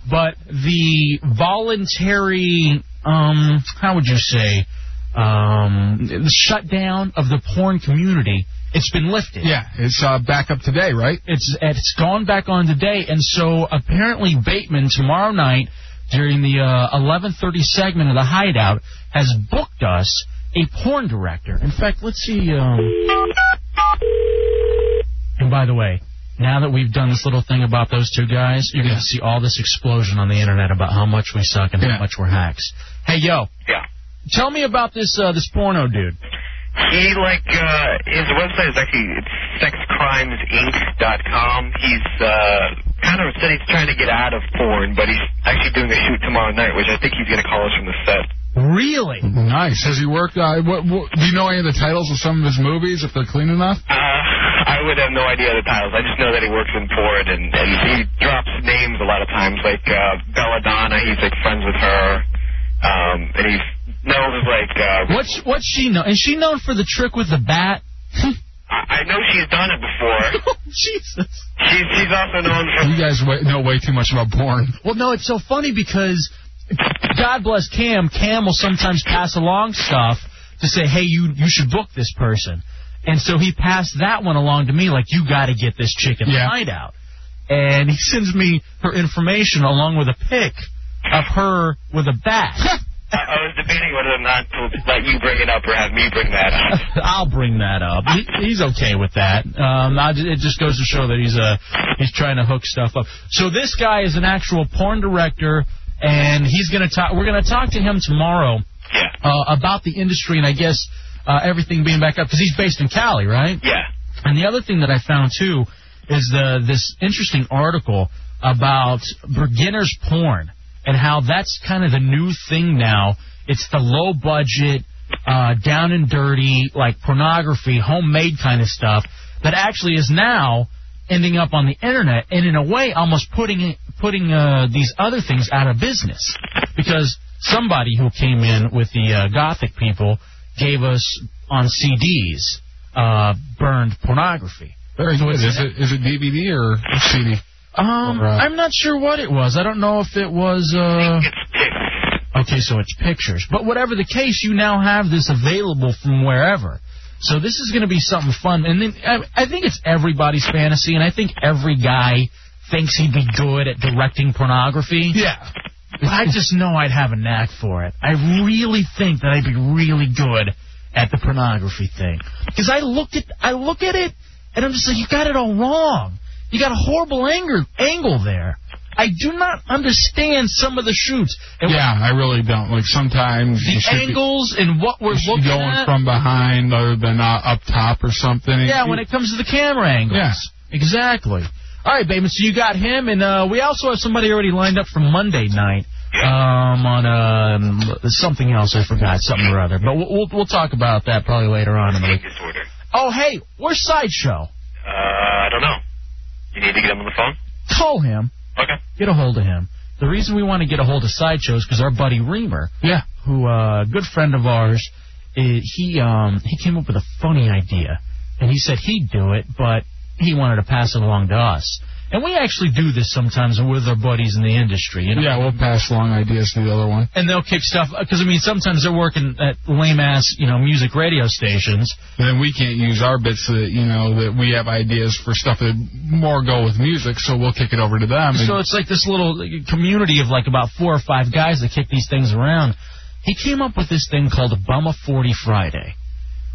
but the voluntary, um, how would you say, um, the shutdown of the porn community. It's been lifted. Yeah, it's uh, back up today, right? It's it's gone back on today, and so apparently Bateman tomorrow night during the uh, 11:30 segment of the Hideout has booked us a porn director. In fact, let's see. Um... And by the way, now that we've done this little thing about those two guys, you're going to see all this explosion on the internet about how much we suck and how much we're hacks. Hey, yo. Yeah. Tell me about this uh, this porno dude. He like uh his website is actually it's sexcrimesinc.com. He's uh kind of said he's trying to get out of porn, but he's actually doing a shoot tomorrow night, which I think he's gonna call us from the set. Really? Nice. Has he worked? Uh, what, what, do you know any of the titles of some of his movies, if they're clean enough? Uh, I would have no idea the titles. I just know that he works in porn, and, and he drops names a lot of times, like uh, Belladonna. He's like friends with her, um, and he knows like. Uh, What's what's she know? Is she known for the trick with the bat? *laughs* I, I know she's done it before. *laughs* Jesus. She's she's also known for. You guys know way too much about porn. Well, no, it's so funny because God bless Cam. Cam will sometimes pass along stuff to say, "Hey, you you should book this person," and so he passed that one along to me, like, "You got to get this chick in the Yeah. hideout." And he sends me her information along with a pic of her with a bat. I, *laughs* I was debating whether or not to let you bring it up or have me bring that up. *laughs* I'll bring that up. He, he's okay with that. Um, I, it just goes to show that he's uh, he's trying to hook stuff up. So this guy is an actual porn director, and he's gonna talk. We're gonna talk to him tomorrow uh, about the industry and I guess uh, everything being back up because he's based in Cali, right? Yeah. And the other thing that I found too is the this interesting article about beginners porn and how that's kind of the new thing now. It's the low budget, uh, down and dirty, like pornography, homemade kind of stuff that actually is now ending up on the internet and in a way almost putting putting uh, these other things out of business because somebody who came in with the uh, gothic people gave us on CDs uh, burned pornography. Very good. Is it is it DVD or CD? Um, Or, uh, I'm not sure what it was. I don't know if it was. Uh... Okay, so it's pictures. But whatever the case, you now have this available from wherever. So this is going to be something fun. And then I, I think it's everybody's fantasy, and I think every guy thinks he'd be good at directing pornography. Yeah. But I just know I'd have a knack for it. I really think that I'd be really good at the pornography thing. Because I look at I look at it and I'm just like, you got it all wrong. You got a horrible anger angle there. I do not understand some of the shoots. And Yeah, I really don't. Like sometimes the should be- angles and what we're looking going at. from behind other than uh, up top or something. Yeah, You- when it comes to the camera angles. Yeah. Exactly. All right, baby. So you got him, and uh, we also have somebody already lined up for Monday night. Um, on um, something else I forgot, something or other. But we'll we'll, we'll talk about that probably later on in the week. Disorder. Oh, hey, where's Sideshow? Uh, I don't know. You need to get him on the phone. Call him. Okay. Get a hold of him. The reason we want to get a hold of Sideshow is because our buddy Reamer, yeah, who uh, a good friend of ours, eh, he um he came up with a funny idea, and he said he'd do it, but he wanted to pass it along to us. And we actually do this sometimes with our buddies in the industry. You know? Yeah, we'll pass along ideas to the other one. And they'll kick stuff because I mean sometimes they're working at lame ass you know music radio stations. And then we can't use our bits that you know that we have ideas for stuff that more go with music, so we'll kick it over to them. So it's like this little community of like about four or five guys that kick these things around. He came up with this thing called Bumma 40 Friday,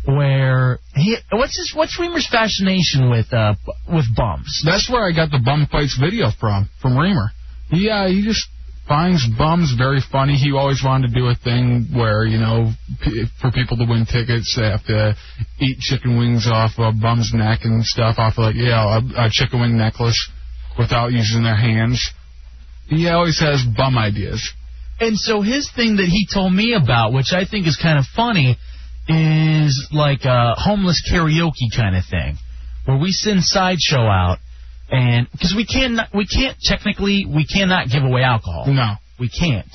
where he what's his what's Reamer's fascination with uh with bums? That's where I got the bum fights video from, from Reamer. Yeah, he just finds bums very funny. He always wanted to do a thing where, you know, p- for people to win tickets, they have to eat chicken wings off a bum's neck and stuff, off of like, yeah, a, a chicken wing necklace without using their hands. He always has bum ideas. And so his thing that he told me about, which I think is kind of funny, is like a homeless karaoke kind of thing, where we send sideshow out, and because we can we can't technically we cannot give away alcohol. No, we can't.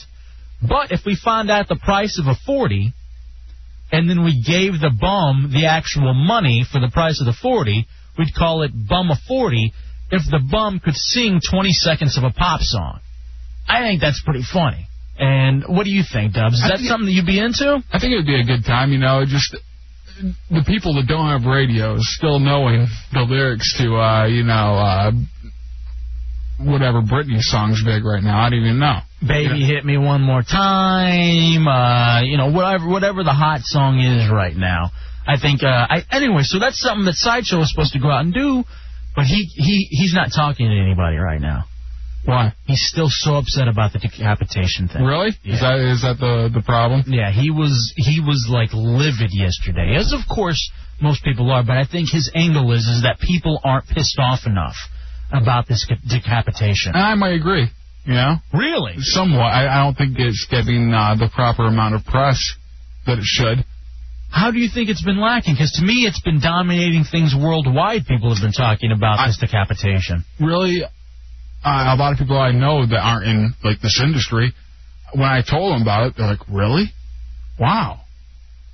But if we find out the price of a forty, and then we gave the bum the actual money for the price of the forty, we'd call it bum a forty. If the bum could sing twenty seconds of a pop song, I think that's pretty funny. And what do you think, Dubs? Is that something that you'd be into? I think it would be a good time, you know, just the people that don't have radios still knowing the lyrics to, uh, you know, uh, whatever Britney song's big right now. I don't even know. Baby hit me one more time. Uh, you know, whatever whatever the hot song is right now. I think. Uh, I, anyway, so that's something that Sideshow is supposed to go out and do, but he he he's not talking to anybody right now. Why? He's still so upset about the decapitation thing. Really? Is that is that the the problem? Yeah, he was he was like livid yesterday, as of course most people are. But I think his angle is is that people aren't pissed off enough about this decapitation. I might agree. You know, really, somewhat. I, I don't think it's getting uh, the proper amount of press that it should. How do you think it's been lacking? Because to me, it's been dominating things worldwide. People have been talking about this decapitation. Really, uh, a lot of people I know that aren't in like this industry, when I told them about it, they're like, "Really? Wow,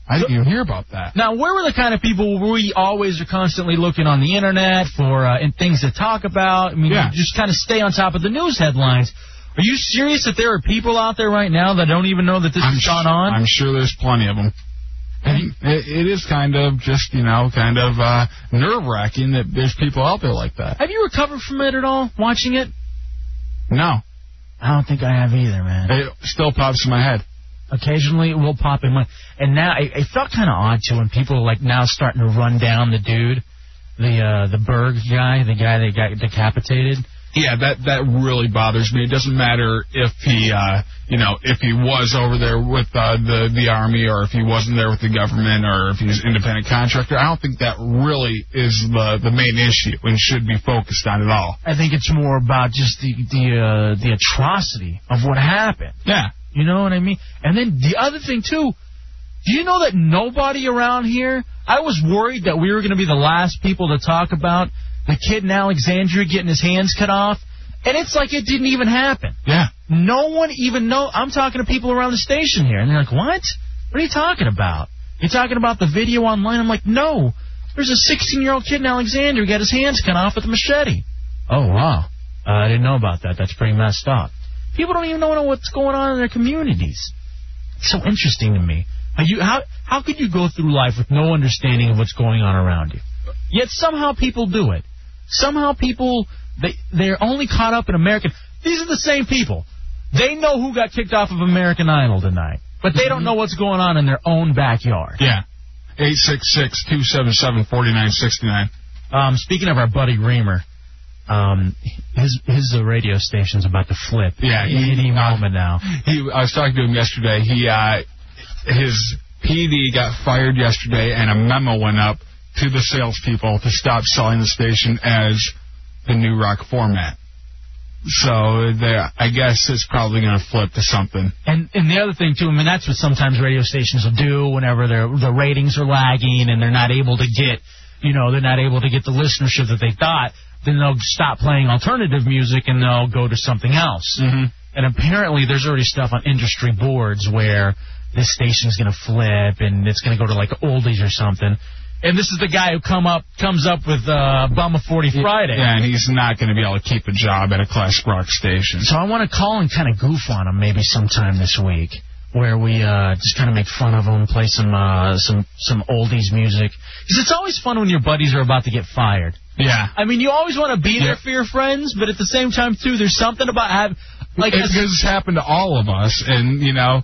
I didn't even hear about that." Now, where were the kind of people we always are constantly looking on the internet for uh, and things to talk about? I mean, Yeah. just kind of stay on top of the news headlines. Are you serious that there are people out there right now that don't even know that this has gone on? I'm sure there's plenty of them. And it, it is kind of just, you know, kind of uh, nerve wracking that there's people out there like that. Have you recovered from it at all? Watching it? No. I don't think I have either, man. It still pops in my head. Occasionally it will pop in my. And now it, it felt kind of odd too when people are like now starting to run down the dude, the uh the Berg guy, the guy that got decapitated. Yeah, that that really bothers me. It doesn't matter if he, uh, you know, if he was over there with uh, the the army, or if he wasn't there with the government, or if he's an independent contractor. I don't think that really is the the main issue and should be focused on at all. I think it's more about just the the uh, the atrocity of what happened. Yeah. You know what I mean? And then the other thing too, do you know that nobody around here? I was worried that we were going to be the last people to talk about the kid in Alexandria getting his hands cut off, and it's like it didn't even happen. Yeah. No one even know. I'm talking to people around the station here, and they're like, "What? What are you talking about? You're talking about the video online?" I'm like, "No, there's a 16 year old kid in Alexandria who got his hands cut off with a machete." Oh wow, uh, I didn't know about that. That's pretty messed up. People don't even know what's going on in their communities. It's so interesting to me. How you how how could you go through life with no understanding of what's going on around you? Yet somehow people do it. Somehow people they they're only caught up in American. These are the same people. They know who got kicked off of American Idol tonight, but they don't know what's going on in their own backyard. Yeah. Eight six six two seven seven forty nine sixty nine. Um, speaking of our buddy Reamer, um, his his uh, radio station's about to flip. Yeah, he- any moment now. He, I was talking to him yesterday. He, uh, his PD got fired yesterday, and a memo went up to the salespeople to stop selling the station as the new rock format. So I guess it's probably going to flip to something. And and the other thing too, I mean that's what sometimes radio stations will do whenever their the ratings are lagging and they're not able to get, you know, they're not able to get the listenership that they thought. Then they'll stop playing alternative music and they'll go to something else. Mm-hmm. And apparently there's already stuff on industry boards where this station's going to flip and it's going to go to like oldies or something. And this is the guy who come up comes up with uh, Bumma 40 Friday. Yeah, and he's not going to be able to keep a job at a classic rock station. So I want to call and kind of goof on him maybe sometime this week, where we uh, just kind of make fun of him, play some uh, some some oldies music. Because it's always fun when your buddies are about to get fired. Yeah. I mean, you always want to be there for your friends, but at the same time too, there's something about have like it, it's happened to all of us, and you know,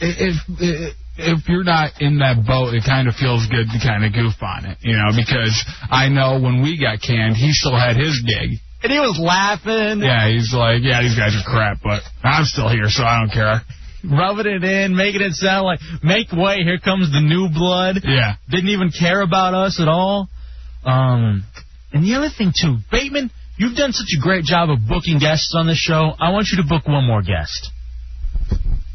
if if if you're not in that boat, it kind of feels good to kind of goof on it, you know, because I know when we got canned, he still had his gig. And he was laughing. Yeah, he's like, yeah, these guys are crap, but I'm still here, so I don't care. rubbing it in, making it sound like make way. Here comes the new blood. Yeah. Didn't even care about us at all. Um, and the other thing too, Bateman, you've done such a great job of booking guests on this show. I want you to book one more guest.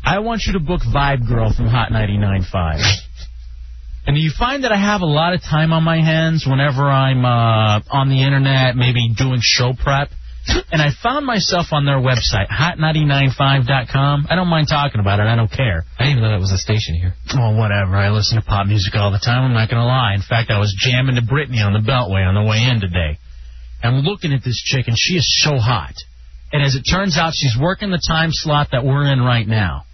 I want you to book Vibe Girl from Hot 99.5. And you find that I have a lot of time on my hands whenever I'm uh, on the internet, maybe doing show prep. And I found myself on their website, hot995.com. I don't mind talking about it. I don't care. I didn't even know that was a station here. Well, whatever. I listen to pop music all the time. I'm not going to lie. In fact, I was jamming to Britney on the Beltway on the way in today. I'm looking at this chick, and she is so hot. And as it turns out, she's working the time slot that we're in right now.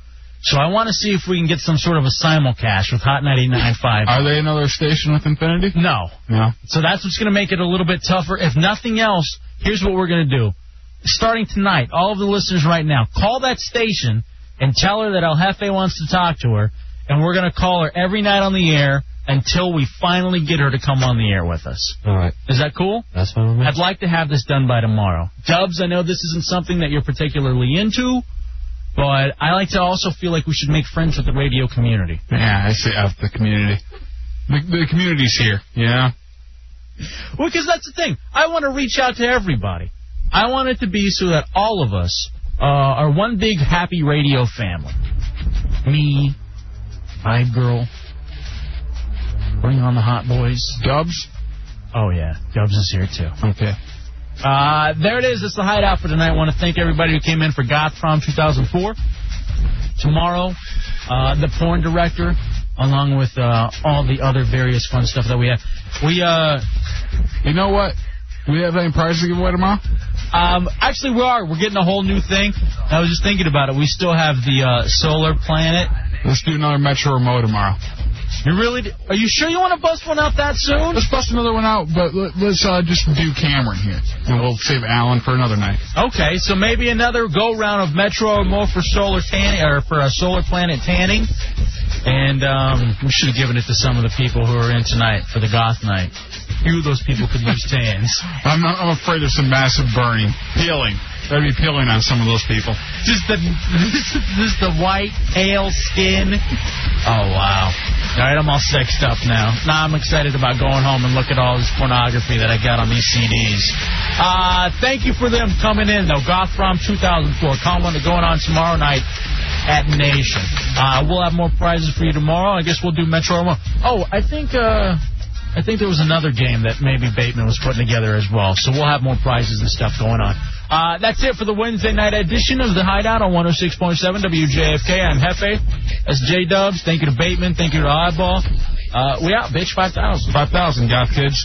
So I want to see if we can get some sort of a simulcast with Hot 99.5. Are they another station with Infinity? No. No. So that's what's going to make it a little bit tougher. If nothing else, here's what we're going to do. Starting tonight, all of the listeners right now, call that station and tell her that El Jefe wants to talk to her, and we're going to call her every night on the air until we finally get her to come on the air with us. All right. Is that cool? That's fine with me. I'd like to have this done by tomorrow. Dubs, I know this isn't something that you're particularly into, but I like to also feel like we should make friends with the radio community. Yeah, I see of the community. The, the community's here, yeah. Well, because that's the thing. I want to reach out to everybody. I want it to be so that all of us uh, are one big happy radio family. Me, Vibe Girl, bring on the hot boys. Dubs? Oh, yeah. Dubs is here, too. Okay. Uh, there it is. It's the hideout for tonight. I want to thank everybody who came in for Goth from 2004. Tomorrow, uh, the porn director, along with uh, all the other various fun stuff that we have. We, uh, you know what? We have any prizes to give away tomorrow? Um, actually, we are. We're getting a whole new thing. I was just thinking about it. We still have the uh, solar planet. Let's do another Metro Remote tomorrow. You really? Do? Are you sure you want to bust one out that soon? Let's bust another one out, but let- let's uh, just do Cameron here, and we'll save Alan for another night. Okay, so maybe another go round of Metro more for solar tanning or for a solar planet tanning. And um, we should have given it to some of the people who are in tonight for the goth night. Few of those people could use tans. *laughs* I'm, I'm afraid of some massive burning, peeling. Be peeling on some of those people. Just the *laughs* just the white pale skin. Oh wow! All right, I'm all sexed up now. Now I'm excited about going home and look at all this pornography that I got on these CDs. Uh, thank you for them coming in though. Prom 2004. Colin going on tomorrow night at Nation. Uh, we'll have more prizes for you tomorrow. I guess we'll do Metro. Oh, I think. Uh, I think there was another game that maybe Bateman was putting together as well. So we'll have more prizes and stuff going on. Uh, that's it for the Wednesday night edition of the Hideout on 106.7 WJFK. I'm Jefe. That's J Dubs. Thank you to Bateman. Thank you to Eyeball. Uh, we out, bitch. 5,000. 5,000, goth kids.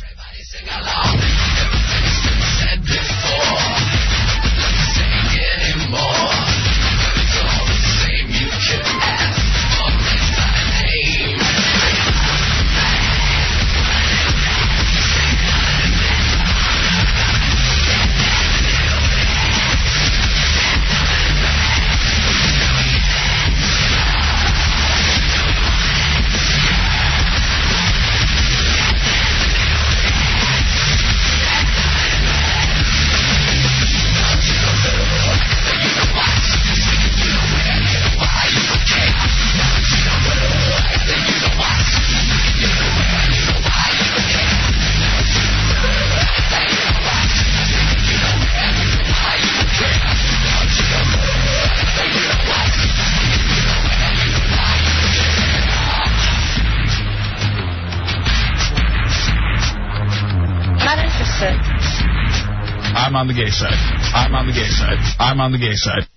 Gay side. I'm on the gay side. I'm on the gay side.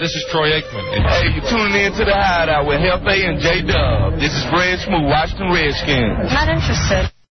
This is Troy Aikman. And hey, you're tuning in to the Hideout with Jefe and J Dub. This is Fred Smoot, Washington Redskins. Not interested.